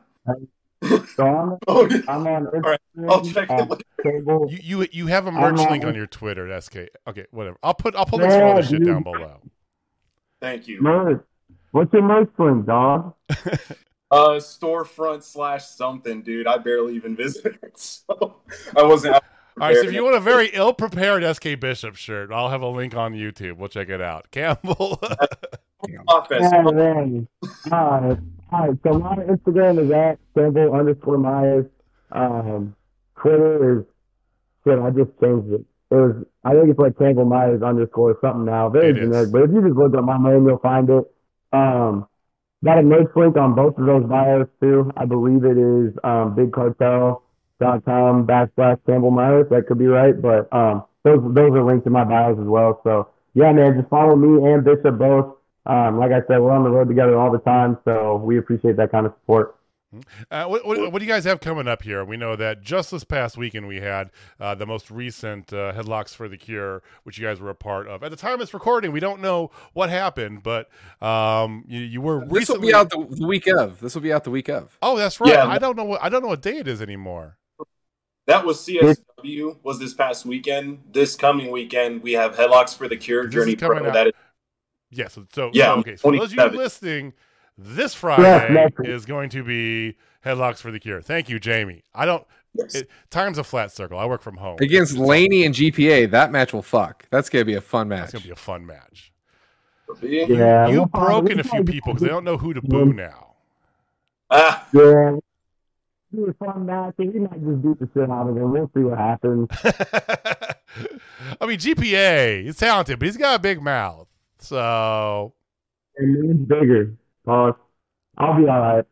Speaker 2: So I'm,
Speaker 4: Oh, yeah.
Speaker 2: I'm on
Speaker 4: right.
Speaker 2: Instagram.
Speaker 4: I'll check
Speaker 2: uh,
Speaker 4: it.
Speaker 2: cable.
Speaker 3: You you you have a
Speaker 2: I'm
Speaker 3: merch
Speaker 2: on-
Speaker 3: link on your Twitter, SK. Okay, whatever. I'll put I'll put links for
Speaker 2: Yeah,
Speaker 3: all this shit down below.
Speaker 4: Thank you.
Speaker 2: Merch. What's your merch link, dog?
Speaker 4: Uh, storefront slash something, dude. I barely even visited, so I wasn't.
Speaker 3: All right, so if you want a very ill prepared SK Bishop shirt, I'll have a link on YouTube. We'll check it out. Campbell.
Speaker 4: office,
Speaker 2: All right. So my Instagram is at Campbell underscore Myers. Um, Twitter is shit. I just changed it. It was. I think it's like Campbell Myers underscore something now. Very
Speaker 3: It is.
Speaker 2: generic. But if you just look up my name, you'll find it. Um, got a merch link on both of those bios too. I believe it is um, BigCartel.com backslash Campbell Myers. That could be right, but um, those those are linked in my bios as well. So yeah, man, just follow me and Bishop both. Um, like I said, we're on the road together all the time, so we appreciate that kind of support.
Speaker 3: Uh, what, what, what do you guys have coming up here? We know that just this past weekend we had uh, the most recent uh, Headlocks for the Cure, which you guys were a part of. At the time of this recording, we don't know what happened, but um, you, you were
Speaker 1: This will be out the, the week of. This will be out the week of.
Speaker 3: oh, that's right.
Speaker 4: Yeah.
Speaker 3: I don't know what I don't know what day it is anymore.
Speaker 4: that was CSW. Was this past weekend? This coming weekend, we have headlocks for the cure
Speaker 3: This
Speaker 4: journey
Speaker 3: is coming
Speaker 4: pro.
Speaker 3: out-
Speaker 4: That is
Speaker 3: Yes. so, so
Speaker 4: Yeah,
Speaker 3: so, okay. So those of you
Speaker 4: 27.
Speaker 3: listening, this Friday
Speaker 2: next-
Speaker 3: is going to be Headlocks for the Cure. Thank you, Jamie. I don't.
Speaker 4: yes.
Speaker 3: It, time's a flat circle. I work from home.
Speaker 1: Against Laney and GPA, that match will fuck. That's gonna be a fun match.
Speaker 3: It's gonna be a fun match.
Speaker 2: Yeah,
Speaker 3: You've
Speaker 2: we'll probably-
Speaker 3: broken a few people because they don't know who to boo now.
Speaker 4: Ah,
Speaker 2: Yeah. It was a fun match. He might just beat the shit out of him. We'll see what happens.
Speaker 3: I mean, GPA, he's talented, but he's got a big mouth. So,
Speaker 2: And bigger. Pause. I'll be all right.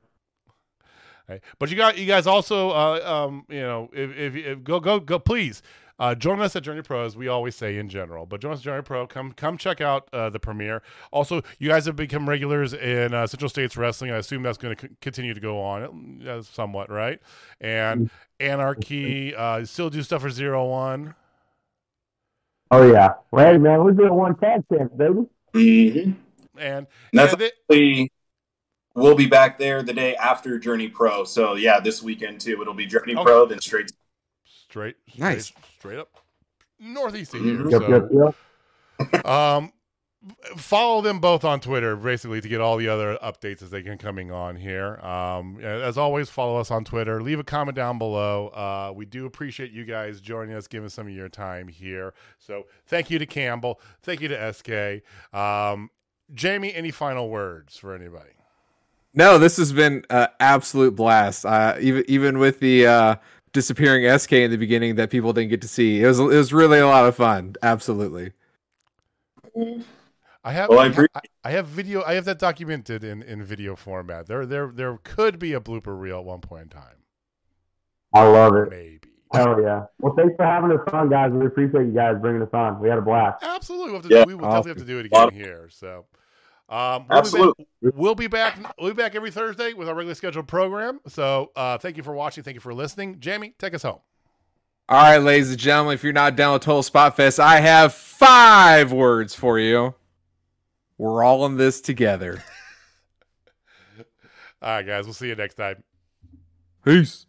Speaker 3: Right. But you got you guys also, uh, um, you know, if, if, if go go go, please uh, join us at Journey Pro, as we always say in general. But join us at Journey Pro. Come come check out uh, the premiere. Also, you guys have become regulars in uh, Central States Wrestling. I assume that's going to c- continue to go on uh, somewhat, right? And Anarchy uh, still do stuff for Zero One.
Speaker 2: Oh, yeah. Well, hey, man, we're doing one tag champs, baby.
Speaker 4: Mhm.
Speaker 3: And,
Speaker 4: And that's
Speaker 3: and they-
Speaker 4: actually we'll be back there the day after Journey Pro. So yeah, this weekend too. It'll be Journey
Speaker 3: Okay.
Speaker 4: Pro, then straight.
Speaker 3: straight, straight,
Speaker 1: Nice.
Speaker 3: straight up northeast of
Speaker 4: Mhm.
Speaker 3: here.
Speaker 2: Yep,
Speaker 3: so.
Speaker 2: yep, yep.
Speaker 3: um follow them both on twitter basically to get all the other updates as they can coming on here. Um as always follow us on twitter. Leave a comment down below. Uh we do appreciate you guys joining us giving some of your time here. So thank you to campbell. Thank you to sk um jamie any final words for anybody?
Speaker 1: No, this has been an absolute blast. Uh, even even with the uh, disappearing SK in the beginning that people didn't get to see, it was it was really a lot of fun. Absolutely.
Speaker 3: I have
Speaker 4: Well, I
Speaker 3: I. I have video I have that documented in in video format. There there there could be a blooper reel at one point in time.
Speaker 2: I love it.
Speaker 3: Maybe.
Speaker 2: Hell yeah. Well, thanks for having us on, guys. We appreciate you guys bringing us on. We had a blast.
Speaker 3: Absolutely, we'll have to,
Speaker 4: Yeah.
Speaker 3: we will definitely have to do it again here. So, um, we'll
Speaker 4: Absolutely.
Speaker 3: Be back, we'll be back. We'll be back every Thursday with our regularly scheduled program. So, uh, thank you for watching. Thank you for listening. Jamie, take us home.
Speaker 1: All right, ladies and gentlemen, if you're not down with Total Spot Fest, I have five words for you. We're all in this together.
Speaker 3: All right, guys. We'll see you next time.
Speaker 1: Peace.